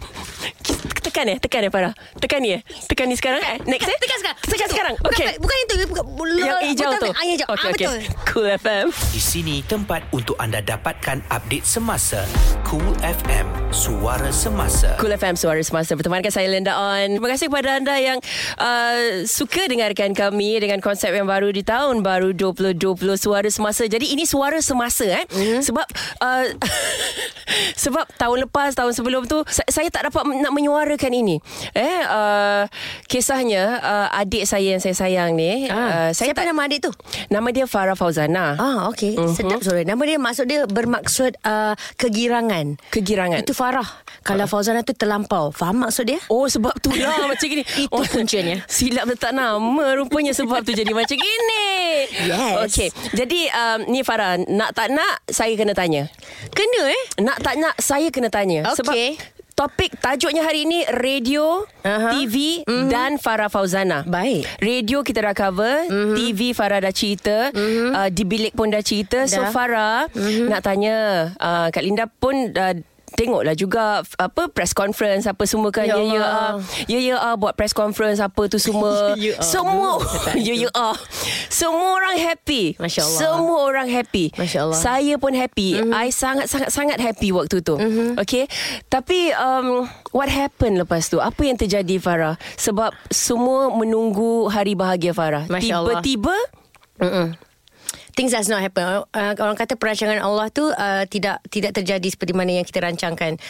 S2: Tekan eh Tekan eh Farah. Tekan ni eh. Tekan ni sekarang eh. Next eh.
S3: Tekan sekarang
S2: Tekan sekarang.
S3: Bukan,
S2: Okay.
S3: Bukan itu bukan,
S2: Yang hijau tu.
S3: Ah, yang hijau.
S2: Okay,
S3: ah,
S2: okay.
S3: Betul.
S2: Cool FM
S1: Di sini tempat untuk anda dapatkan update semasa. Cool FM, suara semasa.
S2: Cool FM Suara Semasa. Bertemankan saya Linda On. Terima kasih kepada anda yang uh, Suka dengarkan kami Dengan konsep yang baru Di tahun baru 2020 Suara Semasa Jadi ini Suara Semasa eh mm-hmm. Sebab uh, Sebab tahun lepas Tahun sebelum tu saya, saya tak dapat Nak menyuarakan ini Eh uh, Kisahnya uh, Adik saya yang saya sayang ni
S3: ah,
S2: uh, saya
S3: Siapa
S2: tak,
S3: nama adik tu?
S2: Nama dia Farah Fauzana
S3: Ah, okey.
S2: Mhm.
S3: Uh-huh. Sedap suara. Nama dia maksud dia bermaksud uh, kegirangan.
S2: Kegirangan
S3: Itu Farah. Kalau Fauzana tu terlampau. Faham maksud dia?
S2: Oh sebab tu lah macam gini
S3: Itu puncanya.
S2: Silap letak nama Rupanya sebab tu jadi macam gini
S3: Yes.
S2: Okay Jadi um, Ni Farah Nak tak nak Saya kena tanya
S3: Kena eh?
S2: Nak tak nak Saya kena tanya
S3: Okey.
S2: Sebab Topik tajuknya hari ini Radio
S3: Aha.
S2: TV mm-hmm. Dan Farah Fauzana
S3: Baik.
S2: Radio kita dah cover mm-hmm. TV Farah dah cerita mm-hmm. uh, Di bilik pun dah cerita So
S3: Dah.
S2: Farah mm-hmm. Nak tanya uh, Kak Linda pun uh, tengoklah juga apa press conference apa semua kan
S3: Ya
S2: ya ya ah. ya ya ah buat press conference apa tu semua
S3: Ya,
S2: semua ya ya ah semua orang happy
S3: Masya Allah.
S2: semua orang happy
S3: Masya Allah. Mhm.
S2: saya pun happy mm-hmm. I sangat sangat sangat happy waktu tu mm-hmm. okay tapi um, what happened lepas tu apa yang terjadi Farah sebab semua menunggu hari bahagia Farah
S3: Masya Allah.
S2: tiba-tiba
S3: Mm-mm. Things does not happen. Uh, orang kata perancangan Allah tu uh, tidak tidak terjadi seperti mana yang kita rancangkan.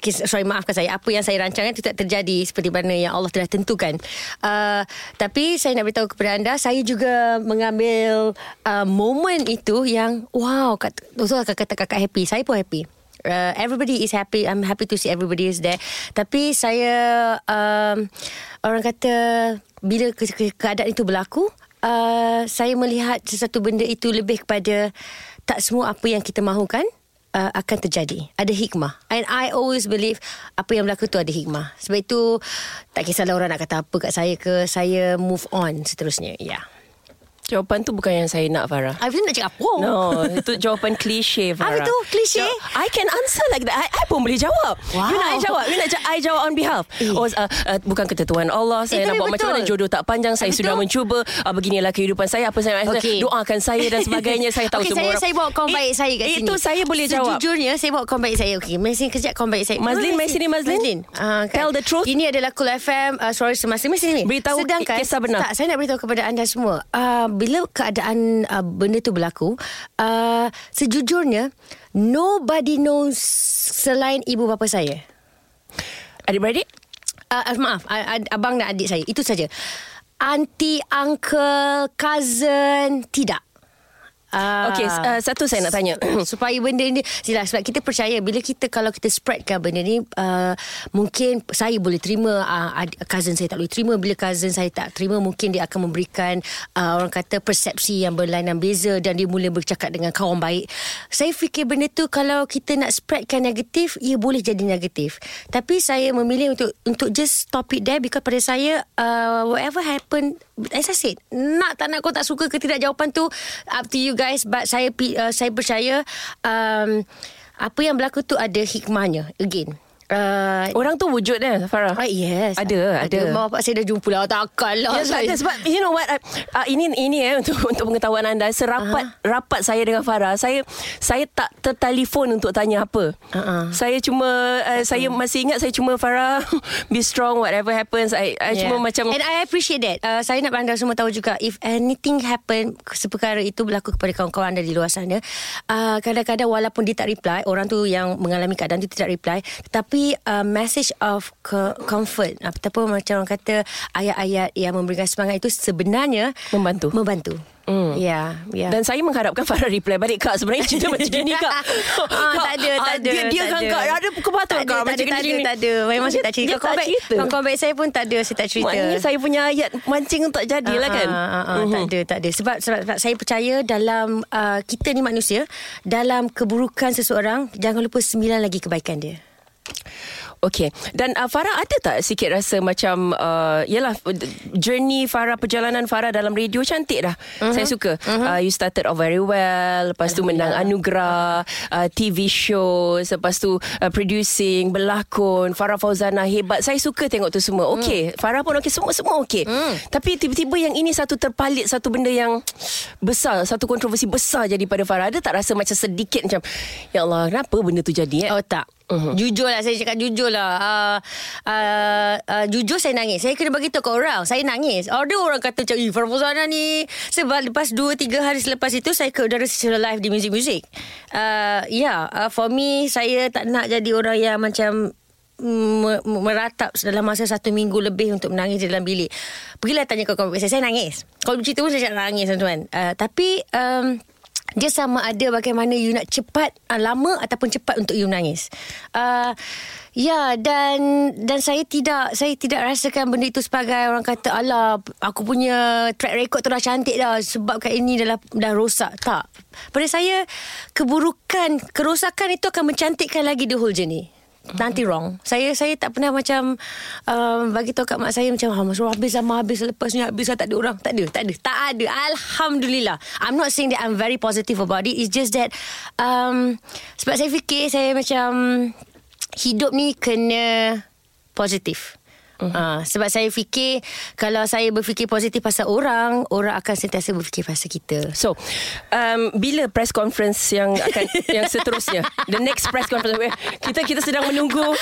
S3: Sorry maafkan saya. Apa yang saya rancangkan tidak terjadi seperti mana yang Allah telah tentukan. Uh, tapi saya nak beritahu kepada anda, saya juga mengambil uh, momen itu yang wow, kata, betul lah kata kakak happy. Saya pun happy. Uh, everybody is happy. I'm happy to see everybody is there. Tapi saya um, orang kata bila ke- ke- keadaan itu berlaku, uh, saya melihat sesuatu benda itu lebih kepada tak semua apa yang kita mahukan uh, akan terjadi. Ada hikmah. And I always believe apa yang berlaku tu ada hikmah. Sebab itu tak kisahlah orang nak kata apa kat saya ke, saya move on seterusnya. Ya. Yeah.
S2: Jawapan tu bukan yang saya nak Farah
S3: I nak cakap apa?
S2: No, itu jawapan klise Farah.
S3: Apa tu? Klise?
S2: Jo- I can answer like that. I, I pun boleh jawab.
S3: Wow.
S2: You nak I jawab? You nak I jawab on behalf?
S3: Eh.
S2: Oh, uh, uh, bukan ketentuan Allah. Saya
S3: Eh,
S2: nak buat macam
S3: betul.
S2: mana jodoh tak panjang. Saya
S3: Betul.
S2: sudah mencuba. Uh, beginilah kehidupan saya. Apa saya
S3: Okey.
S2: doakan saya dan sebagainya. Saya tahu
S3: okay,
S2: semua
S3: saya,
S2: orang.
S3: saya bawa kawan
S2: Eh,
S3: baik saya kat sini.
S2: Itu saya boleh jawab.
S3: Sejujurnya saya bawa kawan baik saya. Okey, mari sini kejap kawan baik saya.
S2: Mazlin, mari sini, Mazlin.
S3: Mazlin. Ah, kan.
S2: Tell the truth.
S3: Ini adalah Cool FM uh, Suara Semasa. Mari sini.
S2: Beritahu
S3: Sedangkan,
S2: kisah benar.
S3: Tak, saya nak beritahu kepada anda semua. Uh, bila keadaan uh, benda tu berlaku, uh, sejujurnya nobody knows selain ibu bapa saya.
S2: Adik-beradik?
S3: Uh, uh, maaf, uh, abang dan adik saya. Itu saja. Auntie, uncle, cousin, tidak. Ah.
S2: Okey, uh, satu saya nak tanya.
S3: supaya benda ni Sila, sebab kita percaya bila kita kalau kita spreadkan benda ni uh, mungkin saya boleh terima uh, cousin saya tak boleh terima bila cousin saya tak terima mungkin dia akan memberikan uh, orang kata persepsi yang berlainan beza dan dia mula bercakap dengan kawan baik saya fikir benda tu kalau kita nak spreadkan negatif ia boleh jadi negatif tapi saya memilih untuk untuk just stop it there because pada saya uh, whatever happen as I said nak tak nak kau tak suka ke tidak jawapan tu up to you guys but saya uh, saya percaya um, apa yang berlaku tu ada hikmahnya. Again uh,
S2: Orang tu wujud dia, Farah?
S3: Ah, yes
S2: Ada, ada.
S3: Mak bapak saya dah jumpa lah Takkan lah
S2: Ya, sebab, sebab you know what uh, uh, ini ini eh untuk untuk pengetahuan anda serapat uh-huh. rapat saya dengan Farah saya saya tak tertelefon untuk tanya apa.
S3: Uh-uh.
S2: Saya cuma uh, saya masih ingat saya cuma Farah be strong whatever happens I I yeah. cuma macam
S3: And I appreciate that uh, Saya nak anda semua tahu juga If anything happen Seperkara itu berlaku Kepada kawan-kawan anda di luar sana uh, Kadang-kadang walaupun dia tak reply Orang tu yang mengalami keadaan tu Tidak reply Tetapi uh, Message of co- comfort Ataupun macam orang kata Ayat-ayat yang memberikan semangat itu Sebenarnya
S2: Membantu.
S3: Membantu
S2: Hmm.
S3: Ya, ya.
S2: Dan saya mengharapkan Farah reply balik Kak sebenarnya cerita macam gini Kak
S3: Ah, tak ada, tak
S2: ah,
S3: ada.
S2: Dia, dia
S3: tak
S2: kan. Kak Ada
S3: tak ada,
S2: Kak
S3: tak
S2: Macam
S3: ada, tak ada, tak ada. Memang saya tak cerita.
S2: Dia tak
S3: baik-
S2: cerita
S3: Kawan-kawan baik saya pun tak ada. Saya tak cerita.
S2: Maknanya saya punya ayat Mancing tak jadilah kan
S3: Ah, ah, ah,
S2: Mhm.
S3: Tak ada, tak ada. Sebab, sebab, sebab saya percaya dalam uh, kita ni manusia, dalam keburukan seseorang, jangan lupa sembilan lagi kebaikan dia.
S2: Okay Dan uh, Farah ada tak Sikit rasa macam uh, Yelah Journey Farah Perjalanan Farah dalam radio Cantik dah uh-huh. Saya suka uh-huh. uh, You started off very well Lepas tu menang anugerah uh, TV show Lepas tu uh, Producing Berlakon Farah Fauzana hebat Saya suka tengok tu semua Okay mm. Farah pun okay Semua-semua okay mm. Tapi tiba-tiba yang ini Satu terpalit Satu benda yang Besar Satu kontroversi besar Jadi pada Farah Ada tak rasa macam sedikit Macam Ya Allah Kenapa benda tu jadi eh?
S3: Oh tak. Uh-huh. Jujur lah Saya cakap jujur lah uh, uh, uh, Jujur saya nangis Saya kena bagi tahu ke orang Saya nangis Ada orang kata macam Eh Farah Fauzana ni Sebab lepas 2-3 hari selepas itu Saya ke udara secara live Di muzik-muzik uh, Ya yeah, uh, For me Saya tak nak jadi orang yang macam me- meratap dalam masa satu minggu lebih untuk menangis di dalam bilik. Pergilah tanya kawan-kawan saya. Saya nangis. Kalau bercerita pun saya nangis tuan-tuan. Uh, tapi um, dia sama ada bagaimana you nak cepat uh, lama ataupun cepat untuk you menangis. Uh, ya dan dan saya tidak saya tidak rasakan benda itu sebagai orang kata alah aku punya track record tu dah cantik dah sebabkan ini dah dah rosak. Tak. Pada saya keburukan kerosakan itu akan mencantikkan lagi the whole journey. Nanti wrong. Saya saya tak pernah macam um, Bagi tahu kat mak saya Macam ah, Mas Roh habis lama Habis lepas ni Habis lah tak ada orang. Tak ada Tak ada. Tak ada. Alhamdulillah. I'm not saying that I'm very positive about it. It's just that um, Sebab saya fikir Saya macam hidup ni kena positif. Uh-huh. Uh, sebab saya fikir kalau saya berfikir positif pasal orang, orang akan sentiasa berfikir pasal kita.
S2: So, um, bila press conference yang akan yang seterusnya? The next press conference kita kita sedang menunggu.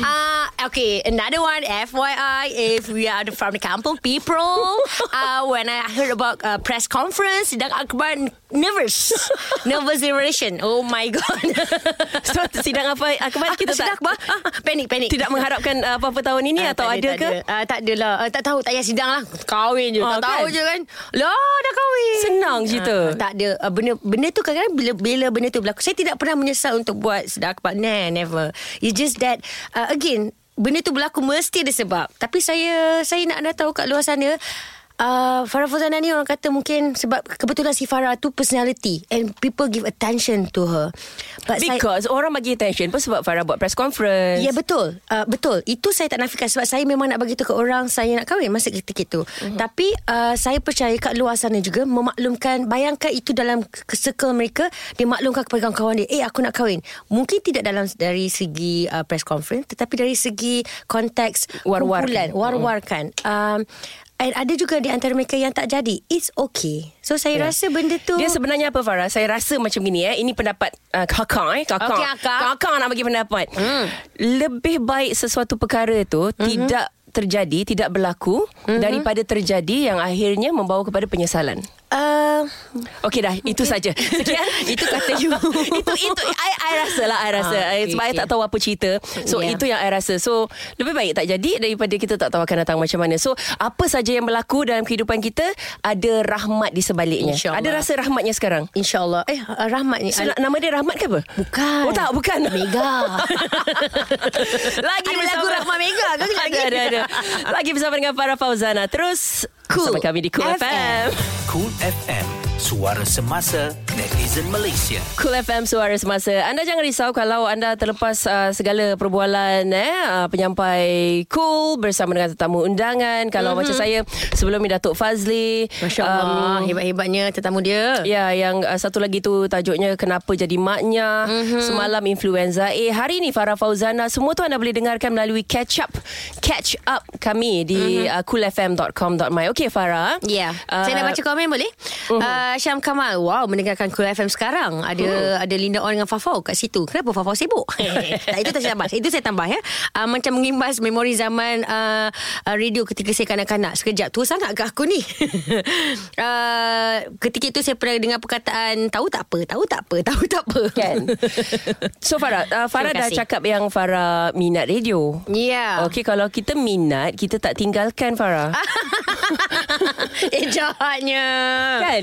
S3: uh, okay, another one FYI if we are from the kampung people, uh, when I heard about uh, press conference, sidang akbar nervous. nervous generation. Oh my god.
S2: so, sidang apa akbar kita
S3: sidang
S2: tak
S3: akbar? panik, panik.
S2: Tidak mengharapkan uh, apa-apa tahun ini
S3: Ah,
S2: atau
S3: tak
S2: ada,
S3: tak
S2: ke?
S3: Ada. Uh, tak adalah. Uh, tak tahu. Tak payah sidang lah. Kahwin je.
S2: Ah,
S3: tak tahu
S2: kan?
S3: je kan. Lah, dah kahwin.
S2: Senang cerita.
S3: Ah, tak ada. Uh, benda benda tu kadang-kadang bila, bila benda tu berlaku. Saya tidak pernah menyesal untuk buat sidang akbar. Nah, never. It's just that, uh, again, benda tu berlaku mesti ada sebab. Tapi saya saya nak dah tahu kat luar sana, Uh, Farah Fuzana ni orang kata mungkin sebab kebetulan si Farah tu personality and people give attention to her. But saya,
S2: Because orang bagi attention pun sebab Farah buat press conference.
S3: Ya betul uh, Betul Itu saya tak nafikan Sebab saya memang nak bagi tu ke orang Saya nak kahwin Masa ketika itu uh-huh. Tapi uh, Saya percaya kat luar sana juga Memaklumkan Bayangkan itu dalam Circle mereka Dia maklumkan kepada kawan-kawan dia Eh aku nak kahwin Mungkin tidak dalam Dari segi uh, Press conference Tetapi dari segi Konteks
S2: War-war.
S3: Kumpulan War-warkan um, And ada juga di antara mereka yang tak jadi It's okay So saya yeah. rasa benda tu
S2: Dia sebenarnya apa Farah? Saya rasa macam gini eh. Ini pendapat uh, kakak eh. Kakak.
S3: Okey, akak.
S2: kakak nak bagi pendapat.
S3: Hmm.
S2: Lebih baik sesuatu perkara tu
S3: Mhm.
S2: tidak terjadi, tidak berlaku daripada terjadi yang akhirnya membawa kepada penyesalan.
S3: Uh,
S2: Okey dah, itu saja. Sekian.
S3: Itu kata you.
S2: itu itu I, I rasa lah I rasa
S3: Ah,
S2: ah,
S3: okey,
S2: sebab I
S3: okey.
S2: tak tahu apa cerita. So
S3: Yeah.
S2: itu yang I rasa. So lebih baik tak jadi daripada kita tak tahu akan datang macam mana. So apa saja yang berlaku dalam kehidupan kita ada rahmat di sebaliknya.
S3: InsyaAllah.
S2: Ada rasa rahmatnya sekarang.
S3: InsyaAllah Eh uh, Rahmat ni
S2: So, nama dia Rahmat ke apa?
S3: Bukan.
S2: Oh tak, bukan.
S3: Mega.
S2: Lagi
S3: Ada
S2: bersama
S3: lagu Rahmat Mega ke
S2: ada, ada, ada. Lagi bersama dengan Farah Fauzana. Terus
S3: Cool
S2: bersama kami di Cool FM.
S3: FM.
S1: Cool FM, suara semasa netizen Malaysia.
S2: Cool FM Suara Semasa. Anda jangan risau kalau anda terlepas uh, segala perbualan eh uh, penyampai Cool bersama dengan tetamu undangan. Kalau mm-hmm. macam saya sebelum ni Datuk Fazli.
S3: Masya Allah
S2: um,
S3: Hebat-hebatnya tetamu dia
S2: Ya, yang uh, satu lagi tu tajuknya Kenapa Jadi Maknya. Mm-hmm. Semalam Influenza A. Hari ni Farah Fauzana. Semua tu anda boleh dengarkan melalui catch up. Catch up kami di mm-hmm. uh, coolfm.com.my. Okey Farah.
S3: Ya,
S2: Uh,
S3: saya nak baca komen boleh? Uh-huh. Uh, Syam Kamal, wow mendengarkan Cool FM sekarang. Ada uh-huh. ada Linda On dengan Fafau kat situ. Kenapa Fafau sibuk? tak, itu tak saya tambah. Itu saya tambah ya. Uh, macam mengimbas memori zaman uh, radio ketika saya kanak-kanak. Sekejap tu sangat ke aku ni? uh, ketika itu saya pernah dengar perkataan tahu tak apa, tahu tak apa, tahu tak apa.
S2: Kan So Farah uh, Farah dah cakap yang Farah minat radio
S3: Ya.
S2: Okey kalau kita minat Kita tak tinggalkan Farah
S3: eh jahatnya.
S2: Kan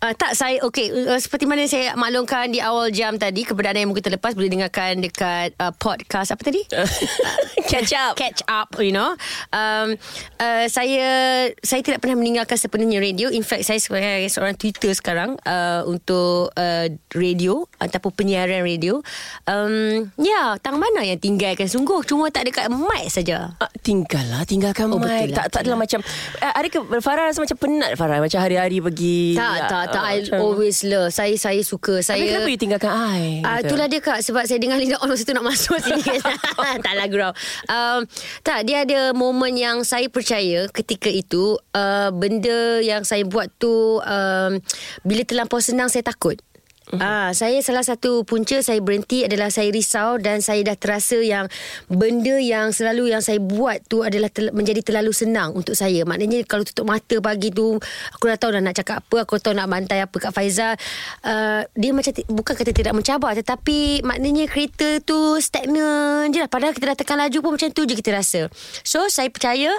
S3: Uh, tak saya okey uh, seperti mana saya maklumkan di awal jam tadi keberadaan yang mungkin terlepas boleh dengarkan dekat uh, podcast apa tadi?
S2: Catch up.
S3: Catch up you know. Um, uh, saya saya tidak pernah meninggalkan sepenuhnya radio. In fact saya sebagai seorang Twitter sekarang uh, untuk uh, radio ataupun penyiaran radio. Um, ya tang mana yang tinggalkan? Sungguh cuma tak dekat mic saja.
S2: Ah, tinggal lah Tinggalkan
S3: Oh,
S2: mic.
S3: betul lah,
S2: Tak tak adalah
S3: lah.
S2: macam uh, Adakah Farah rasa macam penat Farah Macam hari-hari pergi
S3: tak
S2: ah,
S3: tak tak
S2: ah,
S3: I
S2: macam-
S3: always love. Saya saya suka saya
S2: kenapa you tinggalkan I?
S3: Ah, itulah dia kak Sebab saya dengar Linda On Masa tu nak masuk sini. Tak lah gurau. Um, Tak dia ada Momen yang saya percaya Ketika itu uh, Benda yang saya buat tu um, Bila terlampau senang Saya takut Ah, saya salah satu punca saya berhenti adalah saya risau dan saya dah terasa yang benda yang selalu yang saya buat tu adalah tel- menjadi terlalu senang untuk saya. Maknanya kalau tutup mata pagi tu aku dah tahu dah nak cakap apa, aku tahu nak bantai apa kat Faizal. Uh, dia macam ti- bukan kata tidak mencabar tetapi maknanya kereta tu stagnan je lah. Padahal kita dah tekan laju pun macam tu je kita rasa. So saya percaya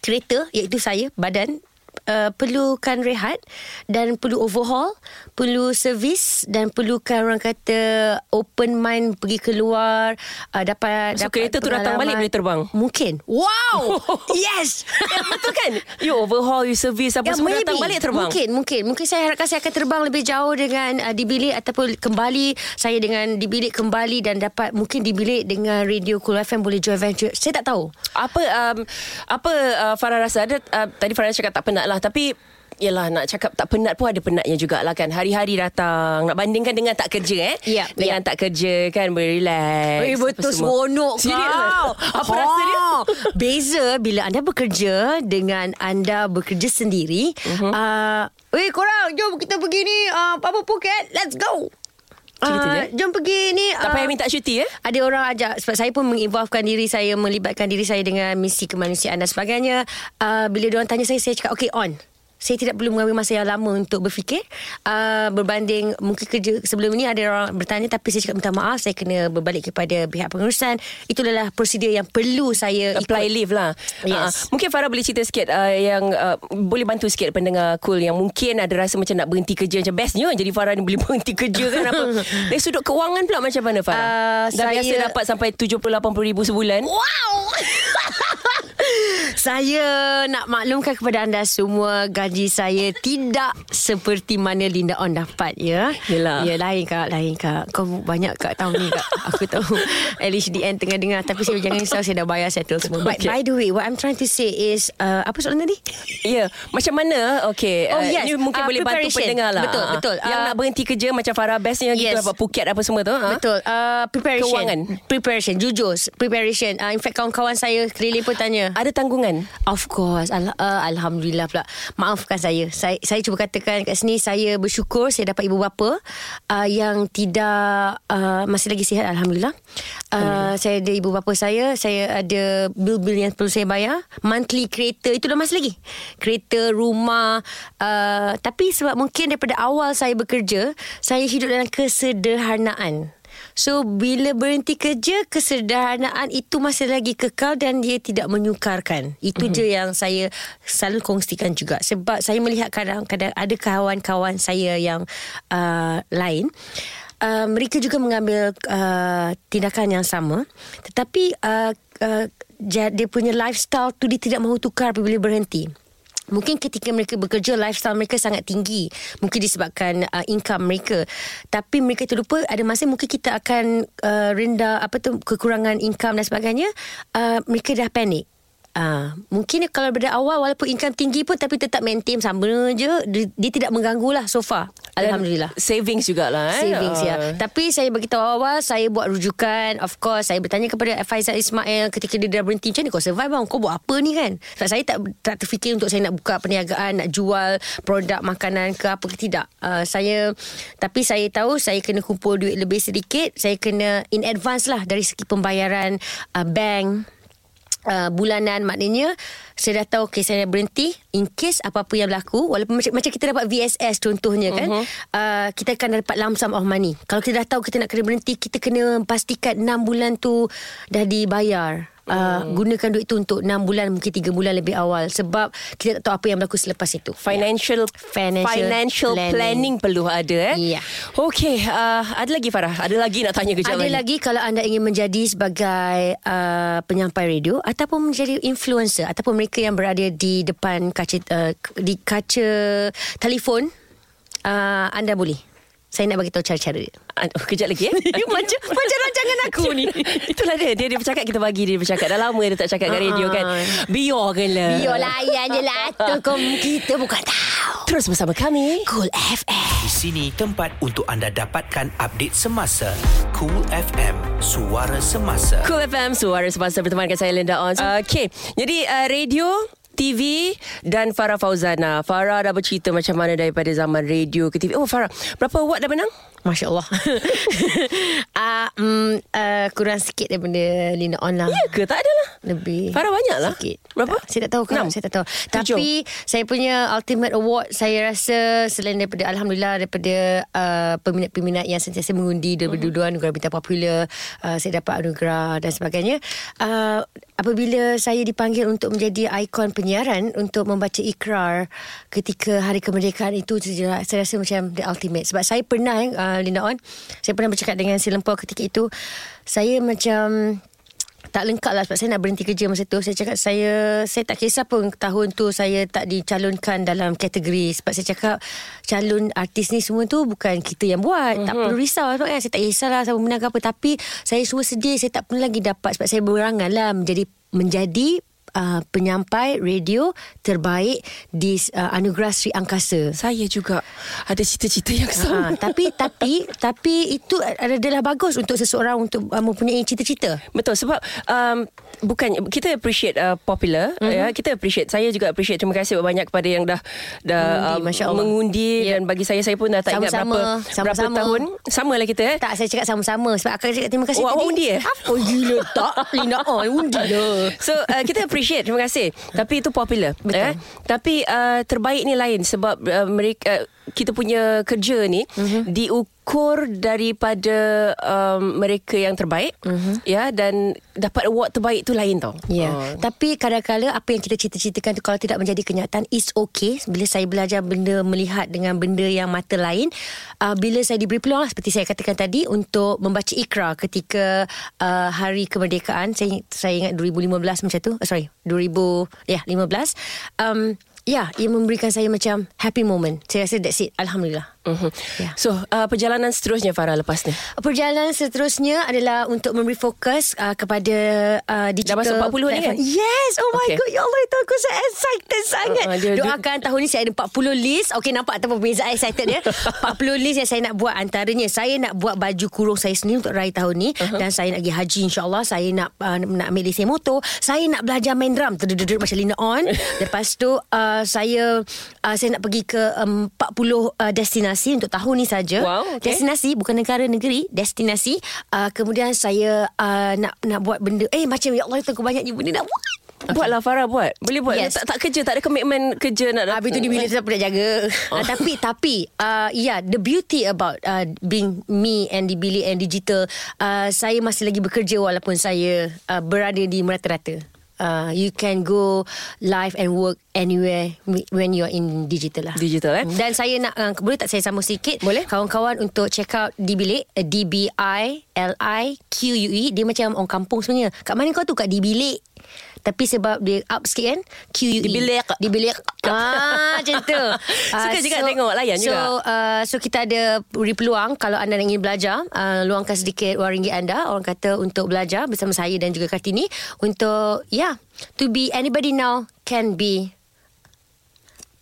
S3: kereta iaitu saya badan Uh, perlukan rehat dan perlu overhaul, perlu servis dan perlukan orang kata open mind pergi keluar uh, dapat
S2: So,
S3: dapat
S2: kereta tu datang balik boleh terbang?
S3: Mungkin. Wow. yes.
S2: ya, Betul kan You overhaul You service Apa semua datang balik terbang
S3: Mungkin, mungkin. Mungkin saya harapkan saya akan terbang lebih jauh dengan uh, di bilik ataupun kembali saya dengan di bilik kembali dan dapat mungkin di bilik dengan radio Cool FM boleh join venture. Saya tak tahu.
S2: apa um, apa uh, Farah rasa ada uh, tadi Farah cakap tak penat lah tapi Yelah nak cakap tak penat pun ada penatnya jugalah kan Hari-hari datang Nak bandingkan dengan tak kerja eh
S3: Ya,
S2: Dengan
S3: ya.
S2: tak kerja kan Berrelax
S3: Eh,
S2: apa
S3: betul seronok
S2: Serius?
S3: kau.
S2: Apa rasa dia?
S3: Beza bila anda bekerja dengan anda bekerja sendiri. Uh-huh. Uh, Weh korang, jom kita pergi ni uh, apa Phuket. Let's go.
S2: Cerita
S3: Uh,
S2: dia?
S3: jom pergi ni
S2: Tak payah minta cuti eh?
S3: Ada orang ajak. Sebab saya pun menginvolvekan diri saya Melibatkan diri saya Dengan misi kemanusiaan dan sebagainya. Uh, Bila diorang tanya saya Saya cakap Okay on saya tidak perlu mengambil masa yang lama untuk berfikir. Uh, berbanding mungkin kerja sebelum ini ada orang bertanya tapi saya cakap minta maaf saya kena berbalik kepada pihak pengurusan. Itu adalah prosedur yang perlu saya
S2: Apply
S3: ikut.
S2: leave lah.
S3: Yes.
S2: Ah, Mungkin Farah boleh cerita sikit uh, Yang uh, Boleh bantu sikit pendengar cool Yang mungkin ada rasa macam nak berhenti kerja Macam bestnya. Jadi Farah ni boleh berhenti kerja kan apa. Dari sudut keuangan pula Macam mana Farah?
S3: Ah,
S2: Dah
S3: saya-
S2: biasa dapat sampai 70-80 ribu sebulan.
S3: Wow! Saya nak maklumkan kepada anda semua gaji saya tidak seperti mana Linda On dapat ya.
S2: Yelah.
S3: Ya lain kak, lain kak. Kau banyak kak tahu ni kak. Aku tahu LHDN tengah dengar tapi saya jangan risau saya dah bayar settle semua. But
S2: Okay.
S3: by the way, what I'm trying to say is uh, apa soalan tadi?
S2: Ya, yeah. macam mana? Okay,
S3: Oh,
S2: uh,
S3: yes.
S2: ini mungkin
S3: Uh,
S2: boleh bantu pendengar lah.
S3: Betul, betul.
S2: Yang
S3: Uh,
S2: nak berhenti kerja macam Farah bestnya gitu
S3: Yes.
S2: dapat Phuket apa semua tu. ah.
S3: Betul. Uh, preparation.
S2: Kewangan.
S3: Preparation. Jujur. Preparation. Uh, in fact, kawan-kawan saya keliling pun tanya.
S2: Ada tanggungan.
S3: Of course Al- uh, Alhamdulillah pula Maafkan saya. Saya, saya cuba katakan kat sini Saya bersyukur Saya dapat ibu bapa uh, Yang tidak uh, Masih lagi sihat Alhamdulillah, uh, Saya ada ibu bapa saya Saya ada Bil-bil yang perlu saya bayar. Monthly kereta Itu dah masih lagi. Kereta Rumah uh, Tapi sebab mungkin Daripada awal saya bekerja Saya hidup dalam kesederhanaan So bila berhenti kerja Kesederhanaan itu masih lagi kekal Dan dia tidak menyukarkan. Itu mm-hmm. je yang saya Selalu kongsikan juga. Sebab saya melihat kadang-kadang Ada kawan-kawan saya yang uh, Lain uh, Mereka juga mengambil uh, Tindakan yang sama. Tetapi uh, uh, Dia punya lifestyle tu Dia tidak mahu tukar Apabila berhenti Mungkin ketika mereka bekerja lifestyle mereka sangat tinggi. Mungkin disebabkan uh, income mereka. Tapi mereka terlupa ada masa mungkin kita akan uh, rendah apa tu kekurangan income dan sebagainya. Uh, mereka dah panik. Uh, mungkin kalau pada awal walaupun income tinggi pun tapi tetap maintain sama je dia, dia tidak mengganggu lah so far Alhamdulillah
S2: Savings jugalah eh.
S3: Savings ya.
S2: Ah.
S3: Tapi saya beritahu awal saya buat rujukan. Of course saya bertanya kepada Faizal Ismail ketika dia dah berhenti macam ni kau survive bang. Kau buat apa ni kan? Sebab saya tak tak terfikir untuk saya nak buka perniagaan, nak jual produk makanan ke apa ke tidak. Uh, saya tapi saya tahu saya kena kumpul duit lebih sedikit. Saya kena in advance lah dari segi pembayaran uh, bank Uh, bulanan maknanya saya dah tahu okay saya dah berhenti. In case apa-apa yang berlaku walaupun macam, macam kita dapat VSS contohnya kan uh-huh. uh, kita akan dapat lump sum of money. Kalau kita dah tahu kita nak kena berhenti kita kena pastikan 6 bulan tu dah dibayar Uh, gunakan duit tu untuk 6 bulan mungkin 3 bulan lebih awal sebab kita tak tahu apa yang berlaku selepas itu
S2: Financial
S3: Financial
S2: financial planning.
S3: planning.
S2: perlu ada eh.
S3: Ya.
S2: Okey, uh, ada lagi Farah? Ada lagi nak tanya kejap
S3: Ada
S2: lagi?
S3: lagi kalau anda ingin menjadi sebagai uh, penyampai radio ataupun menjadi influencer ataupun mereka yang berada di depan kaca uh, di kaca telefon uh, anda boleh. Saya nak bagi tahu cara-cara dia.
S2: Ah, Oh, kejap lagi eh.
S3: macam macam rancangan aku ni.
S2: Itulah dia Dia dia bercakap Kita bagi dia bercakap Dah lama dia tak cakap kat radio kan Biarkanlah
S3: Biar layan je lah tu kau kita bukan tahu.
S2: Terus bersama kami
S3: Cool FM.
S1: Di sini tempat untuk anda dapatkan update semasa. Cool FM, suara semasa.
S2: Cool FM Suara semasa bertemankan saya Linda On Okay Jadi uh, radio TV dan Farah Fauzana. Farah dah bercerita macam mana daripada zaman radio ke TV. Oh Farah, berapa award dah menang?
S3: Masya Allah. uh, um, uh, kurang sikit daripada Lina On lah.
S2: Ya ke? Tak adalah.
S3: Lebih
S2: Farah banyak lah.
S3: Sikit
S2: Berapa?
S3: tak, Saya tak tahu kan Saya tak tahu
S2: Tujuh?
S3: Tapi Saya punya ultimate award Saya rasa Selain daripada Alhamdulillah Daripada uh, Peminat-peminat Yang sentiasa mengundi
S2: Mhm.
S3: Dua-dua anugerah Bintang Popular uh, Saya dapat anugerah Dan sebagainya uh, Apabila saya dipanggil Untuk menjadi ikon penyiaran Untuk membaca ikrar Ketika hari kemerdekaan itu Saya rasa macam The ultimate. Sebab saya pernah uh, Linda On Saya pernah bercakap dengan Si Lempau ketika itu. Saya macam tak lengkap lah sebab saya nak berhenti kerja masa tu. Saya cakap saya saya tak kisah pun tahun tu saya tak dicalonkan dalam kategori sebab saya cakap calon artis ni semua tu bukan kita yang buat. Mm-hmm. Tak perlu risau sebab kan saya tak kisahlah siapa menang ke apa tapi saya semua sedih saya tak pernah lagi dapat sebab saya berangan lah menjadi menjadi uh, penyampai radio terbaik di uh, Anugerah Sri Angkasa.
S2: Saya juga ada cita-cita yang sama.
S3: Ha, tapi tapi tapi itu adalah bagus untuk seseorang untuk uh, mempunyai cita-cita.
S2: Betul sebab um, bukan kita appreciate uh, popular mm-hmm. ya kita appreciate saya juga appreciate terima kasih banyak kepada yang dah dah
S3: Mengundi,
S2: um, mengundi
S3: Ya.
S2: dan bagi saya saya pun dah tak ingat
S3: Sama-sama,
S2: berapa berapa
S3: sama-sama.
S2: tahun samalah kita eh
S3: Tak saya cakap sama-sama sebab akak cakap terima kasih
S2: Oh, awak undi eh?
S3: Apa gila tak? Lina on undi lah.
S2: So uh, kita appreciate Terima kasih Tapi itu popular
S3: Betul.
S2: eh? Tapi uh, terbaik ni lain Sebab uh, mereka uh, Kita punya kerja ni uh-huh. Diukur daripada um, Mereka yang terbaik uh-huh. Ya Dan Dapat award terbaik tu lain tau
S3: Ya.
S2: Oh.
S3: Tapi kadang-kadang apa yang kita cita-citakan tu kalau tidak menjadi kenyataan it's okay bila saya belajar benda melihat dengan benda yang mata lain uh, bila saya diberi peluang lah, seperti saya katakan tadi untuk membaca ikra ketika uh, hari kemerdekaan saya saya ingat 2015 macam tu uh, sorry 2000 ya yeah, 15 um Ya, ia memberikan saya macam happy moment. Saya rasa that's it. Alhamdulillah.
S2: Uh-huh.
S3: Ya.
S2: So uh, perjalanan seterusnya Farah lepas ni
S3: Perjalanan seterusnya adalah untuk memberi fokus uh, kepada uh, digital.
S2: masuk 40 ni kan?
S3: platform. Yes. Oh my
S2: Okay.
S3: god. Ya Allah itu aku saya excited sangat.
S2: Uh, dia-
S3: Doakan tahun ni saya ada 40 list. Okey nampak tak perbezaan excited dia? 40 list yang saya nak buat antaranya saya nak buat baju kurung saya sendiri untuk raya tahun ni uh-huh. dan saya nak pergi haji insyaallah. Saya nak uh, nak ambil lesen motor. Saya nak belajar main drum. Terduduk macam Lina on. Lepas tu uh, saya uh, saya nak pergi ke um, 40 uh, destinasi untuk tahun ni saja.
S2: Wow, okay.
S3: Destinasi bukan negara negeri, destinasi. Uh, kemudian saya uh, nak nak buat benda eh macam ya Allah aku banyak ni benda nak buat.
S2: okay. Buatlah Farah buat Boleh buat
S3: Yes.
S2: tak, tak kerja Tak ada komitmen kerja nak
S3: Habis tu di bilik tetap nak jaga.
S2: Oh.
S3: Uh, tapi tapi uh, yeah, the beauty about uh, being me and di bilik and digital, uh, saya masih lagi bekerja walaupun saya uh, berada di merata-rata. Uh, you can go live and work anywhere when you're in digital lah.
S2: Digital, eh?
S3: Dan saya nak uh, boleh tak saya sambung sikit?
S2: Boleh.
S3: Kawan-kawan untuk check out di bilik uh, D B I L I Q U E dia macam orang kampung sebenarnya. Kat mana kau tu kat di bilik? Tapi sebab dia up sikit kan Q U E.
S2: Di bilik.
S3: Di bilik. Ah macam tu.
S2: Suka juga tengok, layan
S3: so,
S2: juga.
S3: uh, So kita ada beri peluang Kalau anda ingin belajar uh, Luangkan sedikit wang ringgit anda. Orang kata untuk belajar Bersama saya dan juga Kartini Untuk Yeah To be anybody now Can be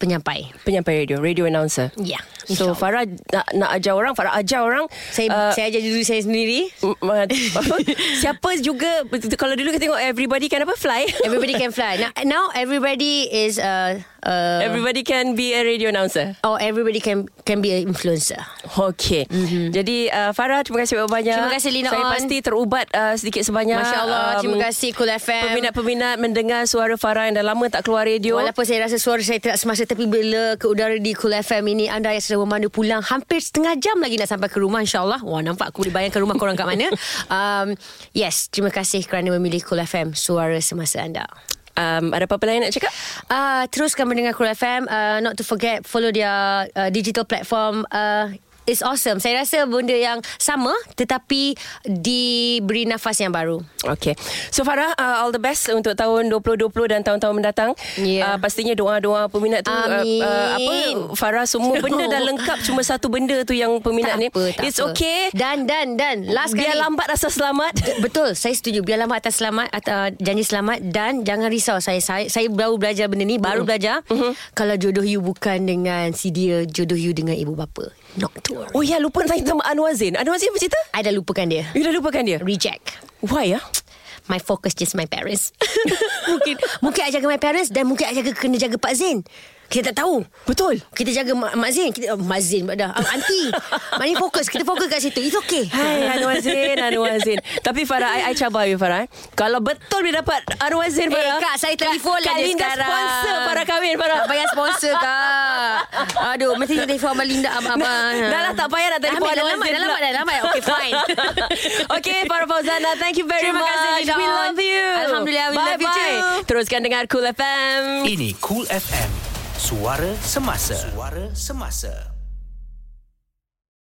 S3: Penyampai.
S2: Penyampai radio Radio announcer.
S3: Ya. yeah,
S2: So Farah nak, nak ajar orang Farah ajar orang
S3: Saya
S2: uh,
S3: saya ajar diri saya sendiri?
S2: Siapa juga Kalau dulu kita tengok Everybody can apa Fly?
S3: Everybody can fly. Now, now everybody is uh, uh,
S2: Everybody can be a radio announcer.
S3: Or everybody can Can be an influencer.
S2: Okay. Mm-hmm. Jadi uh, Farah Terima kasih banyak
S3: Terima kasih, Lina
S2: Saya
S3: On.
S2: pasti terubat uh, Sedikit sebanyak
S3: Masya Allah Terima kasih Cool FM
S2: Peminat-peminat Mendengar suara Farah Yang dah lama tak keluar radio.
S3: Walaupun saya rasa suara saya tidak semasa Tapi bila ke udara di Cool FM ini Anda yang sedang memandu pulang. Hampir setengah jam lagi nak sampai ke rumah InsyaAllah. Wah nampak aku boleh bayangkan rumah korang kat mana. Um, Yes Terima kasih kerana memilih Cool FM Suara semasa anda.
S2: Um, Ada apa-apa lain nak cakap?
S3: Uh, teruskan mendengar Cool FM uh, Not to forget Follow their uh, digital platform. Uh, It's awesome Saya rasa benda yang sama Tetapi Diberi nafas yang baru
S2: Okay So Farah uh, All the best Untuk tahun 2020 Dan tahun-tahun mendatang
S3: Ya.
S2: uh, Pastinya doa-doa peminat tu
S3: Amin.
S2: Uh, uh, Apa Farah semua benda dah lengkap Cuma satu benda tu Yang peminat
S3: tak
S2: ni
S3: apa, tak
S2: It's
S3: apa.
S2: okay
S3: Dan dan dan Last
S2: Biar
S3: kali
S2: lambat rasa selamat
S3: Betul, saya setuju. Biar lambat atas selamat atau uh, janji selamat dan jangan risau. Saya saya, saya baru belajar benda ni, baru belajar. Kalau jodoh you bukan dengan si dia, jodoh you dengan ibu bapa. Worry.
S2: Oh ya lupa tanya nama Anwar Zain Anwar Zain apa cerita?
S3: I dah lupakan dia.
S2: You dah lupakan dia?
S3: Reject.
S2: Why ya?
S3: My focus just my parents. mungkin mungkin I jaga my parents dan mungkin I jaga kena jaga Pak Zain. Kita tak tahu.
S2: Betul
S3: Kita jaga Mak, Mak Zain. Kita, oh, Mak Zain dah. Uh, aunty. Maknanya fokus. Kita fokus kat situ. It's okay.
S2: Hai Anwar Zain Anwar Zain Tapi Farah I, I cabar you Farah eh. Kalau betul boleh dapat Anwar Zain
S3: Eh
S2: Farah
S3: kak saya telefon lah
S2: Kak
S3: dia
S2: Linda
S3: sekarang
S2: sponsor Farah kahwin Farah
S3: Tak payah sponsor kak Aduh Mesti telefon Abang Linda Abang abang.
S2: Dah lah tak payah nak telefon
S3: Dah
S2: Anwar
S3: lama
S2: Zain
S3: Dah lama
S2: pula.
S3: dah lama Okay fine
S2: okay, para Fauzana, thank you very
S3: Terima
S2: much.
S3: kasih, Linda
S2: We love you.
S3: Alhamdulillah, we
S2: bye
S3: love you
S2: bye.
S3: too.
S2: Teruskan dengar Cool FM.
S1: Ini Cool FM, suara semasa. Suara semasa.